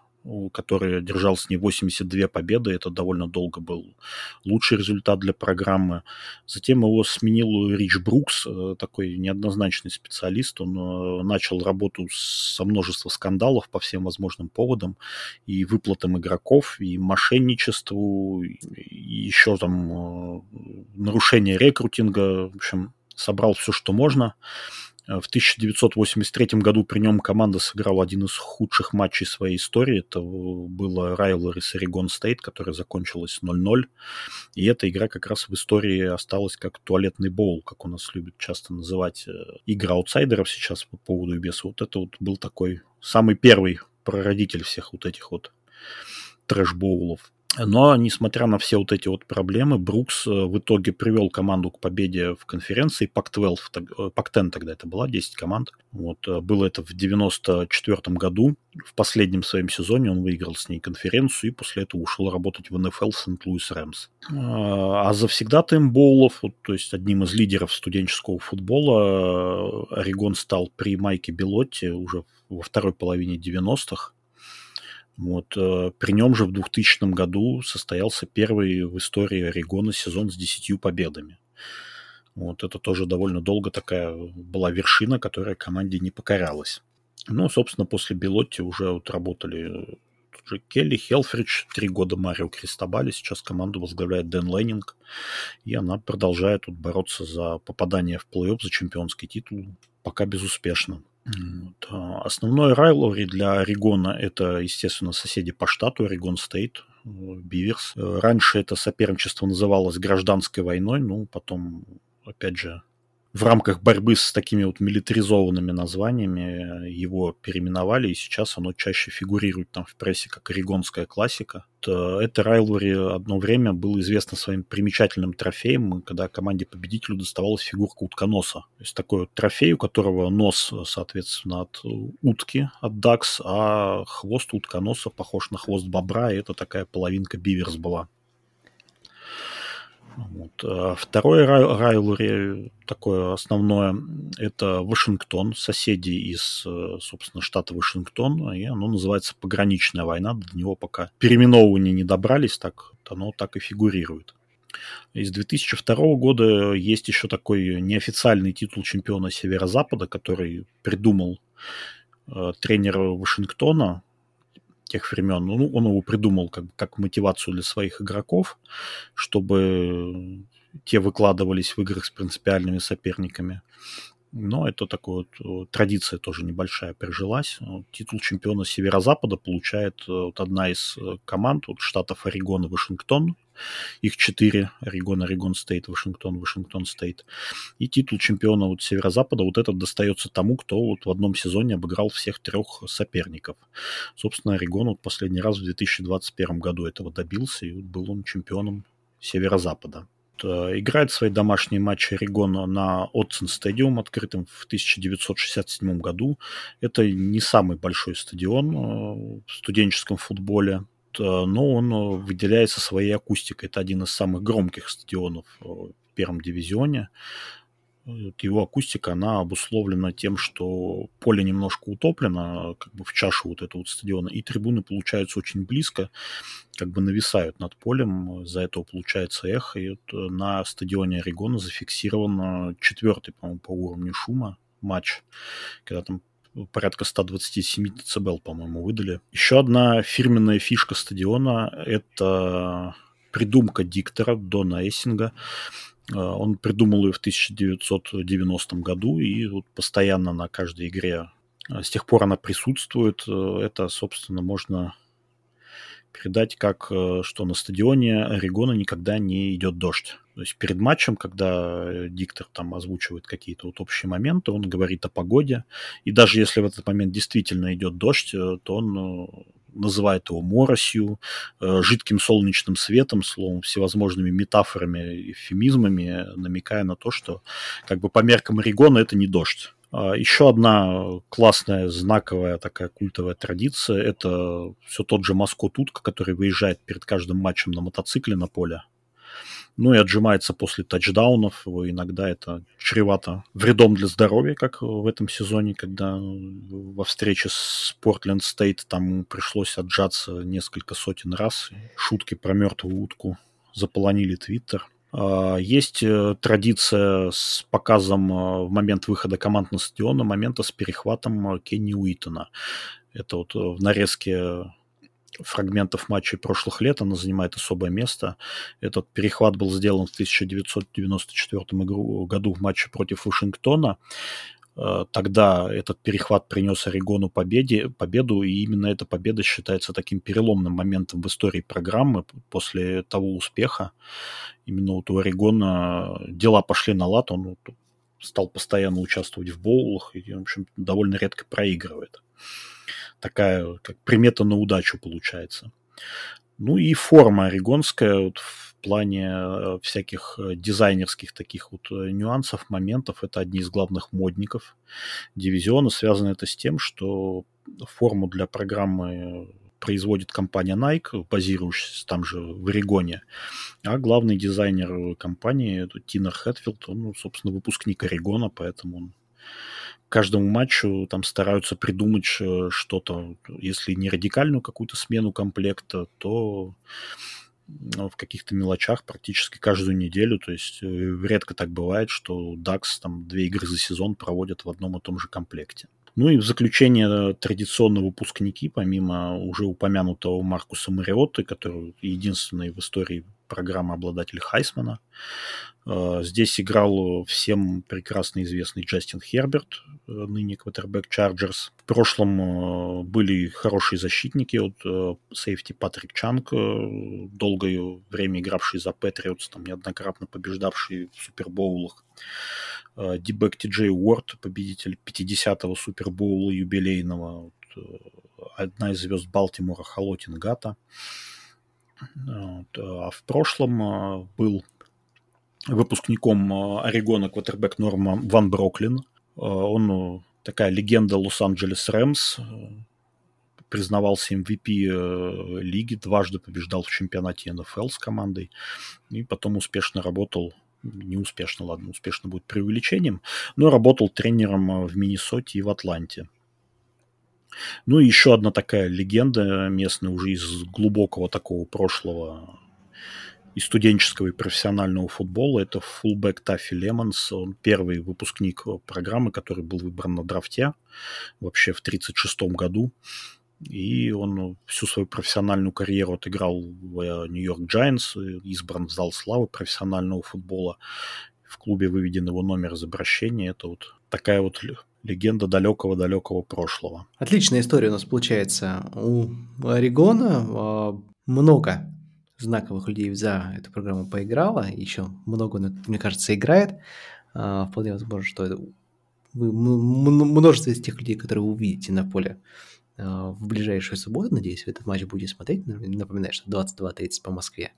который держал с ней 82 победы. Это довольно долго был лучший результат для программы. Затем его сменил Рич Брукс, э, такой неоднозначный специалист. Он э, начал работу со множества скандалов по всем возможным поводам. И выплатам игроков, и мошенничеству, и еще там э, нарушение рекрутинга. В общем, собрал все, что можно. В 1983 году при нем команда сыграла один из худших матчей своей истории. Это было Rivalry с Oregon State, которая закончилась 0-0. И эта игра как раз в истории осталась как туалетный боул, как у нас любят часто называть э, игры аутсайдеров сейчас по поводу и без. Вот это вот был такой самый первый прародитель всех вот этих вот трэш-боулов. Но, несмотря на все вот эти вот проблемы, Брукс э, в итоге привел команду к победе в конференции. Пак-12, Пак-10 тогда это была, 10 команд. Вот, э, было это в 94 году. В последнем своем сезоне он выиграл с ней конференцию и после этого ушел работать в НФЛ Сент-Луис Рэмс. А завсегдатаем боулов, вот, то есть одним из лидеров студенческого футбола, э, Орегон стал при Майке Белотте уже во второй половине 90-х. Вот, э, при нем же в 2000 году состоялся первый в истории Орегона сезон с 10 победами. Вот это тоже довольно долго такая была вершина, которая команде не покорялась. Ну, собственно, после Белотти уже вот работали же Келли, Хелфридж, три года Марио Кристобали, сейчас команду возглавляет Дэн Леннинг, и она продолжает тут бороться за попадание в плей-офф, за чемпионский титул, пока безуспешно. А основной райлори для Орегона – это, естественно, соседи по штату, Орегон Стейт, Биверс. Раньше это соперничество называлось гражданской войной, ну, потом, опять же, в рамках борьбы с такими вот милитаризованными названиями его переименовали, и сейчас оно чаще фигурирует там в прессе как орегонская классика. Это райлвари одно время было известно своим примечательным трофеем, когда команде победителю доставалась фигурка утконоса. То есть такой вот трофей, у которого нос, соответственно, от утки, от дакс, а хвост утконоса похож на хвост бобра, и это такая половинка биверс была. Вот. А второе райлори, такое основное, это Вашингтон, соседи из, э, собственно, штата Вашингтон, и оно называется «Пограничная война», до него пока переименовывания не добрались, так оно так и фигурирует. Из 2002 года есть еще такой неофициальный титул чемпиона Северо-Запада, который придумал э, тренер Вашингтона, тех времен. Ну, он его придумал как, как мотивацию для своих игроков, чтобы те выкладывались в играх с принципиальными соперниками. Но это такая вот традиция тоже небольшая прижилась. Титул чемпиона Северо-Запада получает э, вот одна из э, команд вот штатов Орегон и Вашингтон. Их четыре. Орегон, Орегон Стейт, Вашингтон, Вашингтон Стейт. И титул чемпиона вот Северо-Запада вот этот достается тому, кто вот в одном сезоне обыграл всех трех соперников. Собственно, Орегон вот последний раз в 2021 году этого добился, и вот был он чемпионом Северо-Запада. Э, играет свои домашние матчи Орегона на Отсен стадиум, открытым в 1967 году. Это не самый большой стадион э, в студенческом футболе, э, но он выделяется своей акустикой. Это один из самых громких стадионов в первом дивизионе его акустика, она обусловлена тем, что поле немножко утоплено как бы в чашу вот этого вот стадиона, и трибуны получаются очень близко, как бы нависают над полем, из-за этого получается эхо, и вот э, на стадионе Орегона зафиксирован четвертый, по-моему, по уровню шума матч, когда там порядка 127 дБ, по-моему, выдали. Еще одна фирменная фишка стадиона – это придумка диктора Дона Эссинга. А, он придумал ее в 1990 году, и вот постоянно на каждой игре а, с тех пор она присутствует. Э, это, собственно, можно передать как, э, что на стадионе Орегона никогда не идет дождь. То есть перед матчем, когда э, диктор там озвучивает какие-то вот общие моменты, он говорит о погоде. И даже если в этот момент действительно идет дождь, то он называет его моросью, э, жидким солнечным светом, словом, всевозможными метафорами, эвфемизмами, намекая на то, что как бы по меркам Орегона это не дождь. А еще одна классная, знаковая такая культовая традиция – это все тот же маскот утка, который выезжает перед каждым матчем на мотоцикле на поле ну и отжимается после тачдаунов. Иногда это чревато вредом для здоровья, как в этом сезоне, когда во встрече с Портленд Стейт там пришлось отжаться несколько сотен раз. Шутки про мертвую утку заполонили Твиттер. А, есть э, традиция с показом э, в момент выхода команд на стадион, момента с перехватом э, Кенни Уитона. Это вот в нарезке фрагментов матчей прошлых лет, она занимает особое место. Этот перехват был сделан в 1994 году в матче против Вашингтона. Э, тогда этот перехват принес Орегону победе, победу, и именно эта победа считается таким переломным моментом в истории программы после того успеха. Именно вот у Орегона дела пошли на лад, он стал постоянно участвовать в боулах и, в общем, довольно редко проигрывает такая как примета на удачу получается. Ну и форма орегонская вот в плане э, всяких э, дизайнерских таких вот э, нюансов, моментов. Это одни из главных модников дивизиона. Связано это с тем, что форму для программы производит компания Nike, базирующаяся там же в Орегоне. А главный дизайнер компании, Тинер Хэтфилд, он, ну, собственно, выпускник Орегона, поэтому он каждому матчу там стараются придумать что-то, если не радикальную какую-то смену комплекта, то ну, в каких-то мелочах практически каждую неделю. То есть э, редко так бывает, что DAX там две игры за сезон проводят в одном и том же комплекте. Ну и в заключение традиционно выпускники, помимо уже упомянутого Маркуса Мариотты, который единственный в истории программы обладатель Хайсмана, Э, здесь играл всем прекрасно известный Джастин Херберт, э, ныне квотербек Чарджерс. В прошлом э, были хорошие защитники, вот сейфти Патрик Чанг, долгое время игравший за Патриотс, там неоднократно побеждавший в Супербоулах. Дибек Ти Джей Уорд, победитель 50-го Супербоула юбилейного, одна из звезд Балтимора Холотин Гата. А в прошлом был выпускником э, Орегона квотербек Норма Ван Броклин. Э, он э, такая легенда Лос-Анджелес Рэмс, признавался MVP лиги, дважды побеждал в чемпионате НФЛ с командой и потом успешно работал не успешно, ладно, успешно будет преувеличением, но работал тренером в Миннесоте и в Атланте. Ну и еще одна такая легенда местная уже из глубокого такого прошлого и студенческого, и профессионального футбола. Это фулбэк Таффи Лемонс. Он первый выпускник программы, который был выбран на драфте вообще в 1936 году. И он всю свою профессиональную карьеру отыграл в Нью-Йорк Giants, избран в зал славы профессионального футбола. В клубе выведен его номер из обращения. Это вот такая вот легенда далекого-далекого прошлого. Отличная история у нас получается. У Орегона а, много знаковых людей за эту программу поиграло, еще много, мне кажется, играет. А, вполне возможно, что это множество из тех людей, которые вы увидите на поле а, в ближайшую субботу, надеюсь, вы этот матч будете смотреть. Напоминаю, что 22.30 по Москве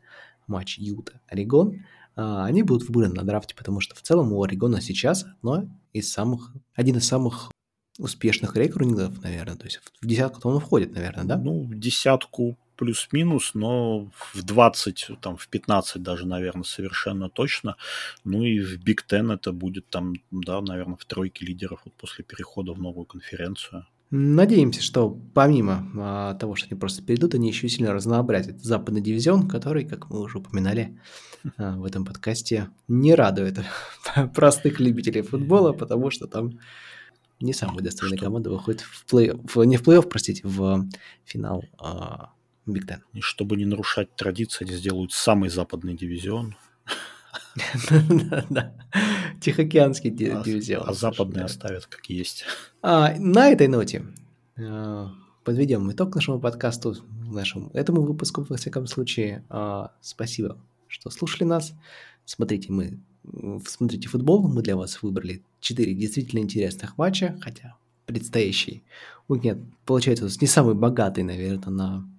матч Юта-Орегон. А, они будут выбраны на драфте, потому что в целом у Орегона сейчас одно из самых, один из самых успешных рекрутингов, наверное. То есть в десятку он входит, наверное, да? Ну, в десятку плюс-минус, но в 20, там, в 15 даже, наверное, совершенно точно. Ну и в Big Ten это будет там, да, наверное, в тройке лидеров вот после перехода в новую конференцию. Надеемся, что помимо а, того, что они просто перейдут, они еще сильно разнообразят западный дивизион, который, как мы уже упоминали а, в этом подкасте, не радует простых любителей футбола, потому что там не самая достойная что? команда выходит в плей в, не в плей-офф, простите, в финал а, Биг Тен. И чтобы не нарушать традиции, они сделают самый западный дивизион. Да, Тихоокеанский а дивизион. А западные оставят как есть. А, на этой ноте э, подведем итог нашему подкасту, нашему этому выпуску, во всяком случае. А, спасибо, что слушали нас. Смотрите, мы смотрите футбол, мы для вас выбрали 4 действительно интересных матча, хотя предстоящий уикенд получается не самый богатый, наверное, на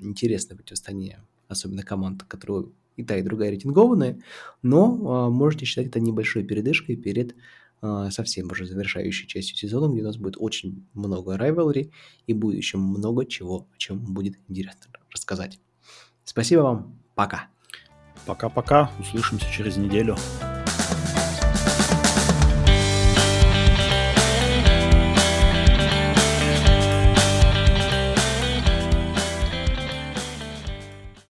интересное противостояние, особенно команд, которые и та, и другая рейтингованные, но а, можете считать это небольшой передышкой перед а, совсем уже завершающей частью сезона, где у нас будет очень много райвелри и будет еще много чего, о чем будет интересно рассказать. Спасибо вам, пока. Пока-пока, услышимся через неделю.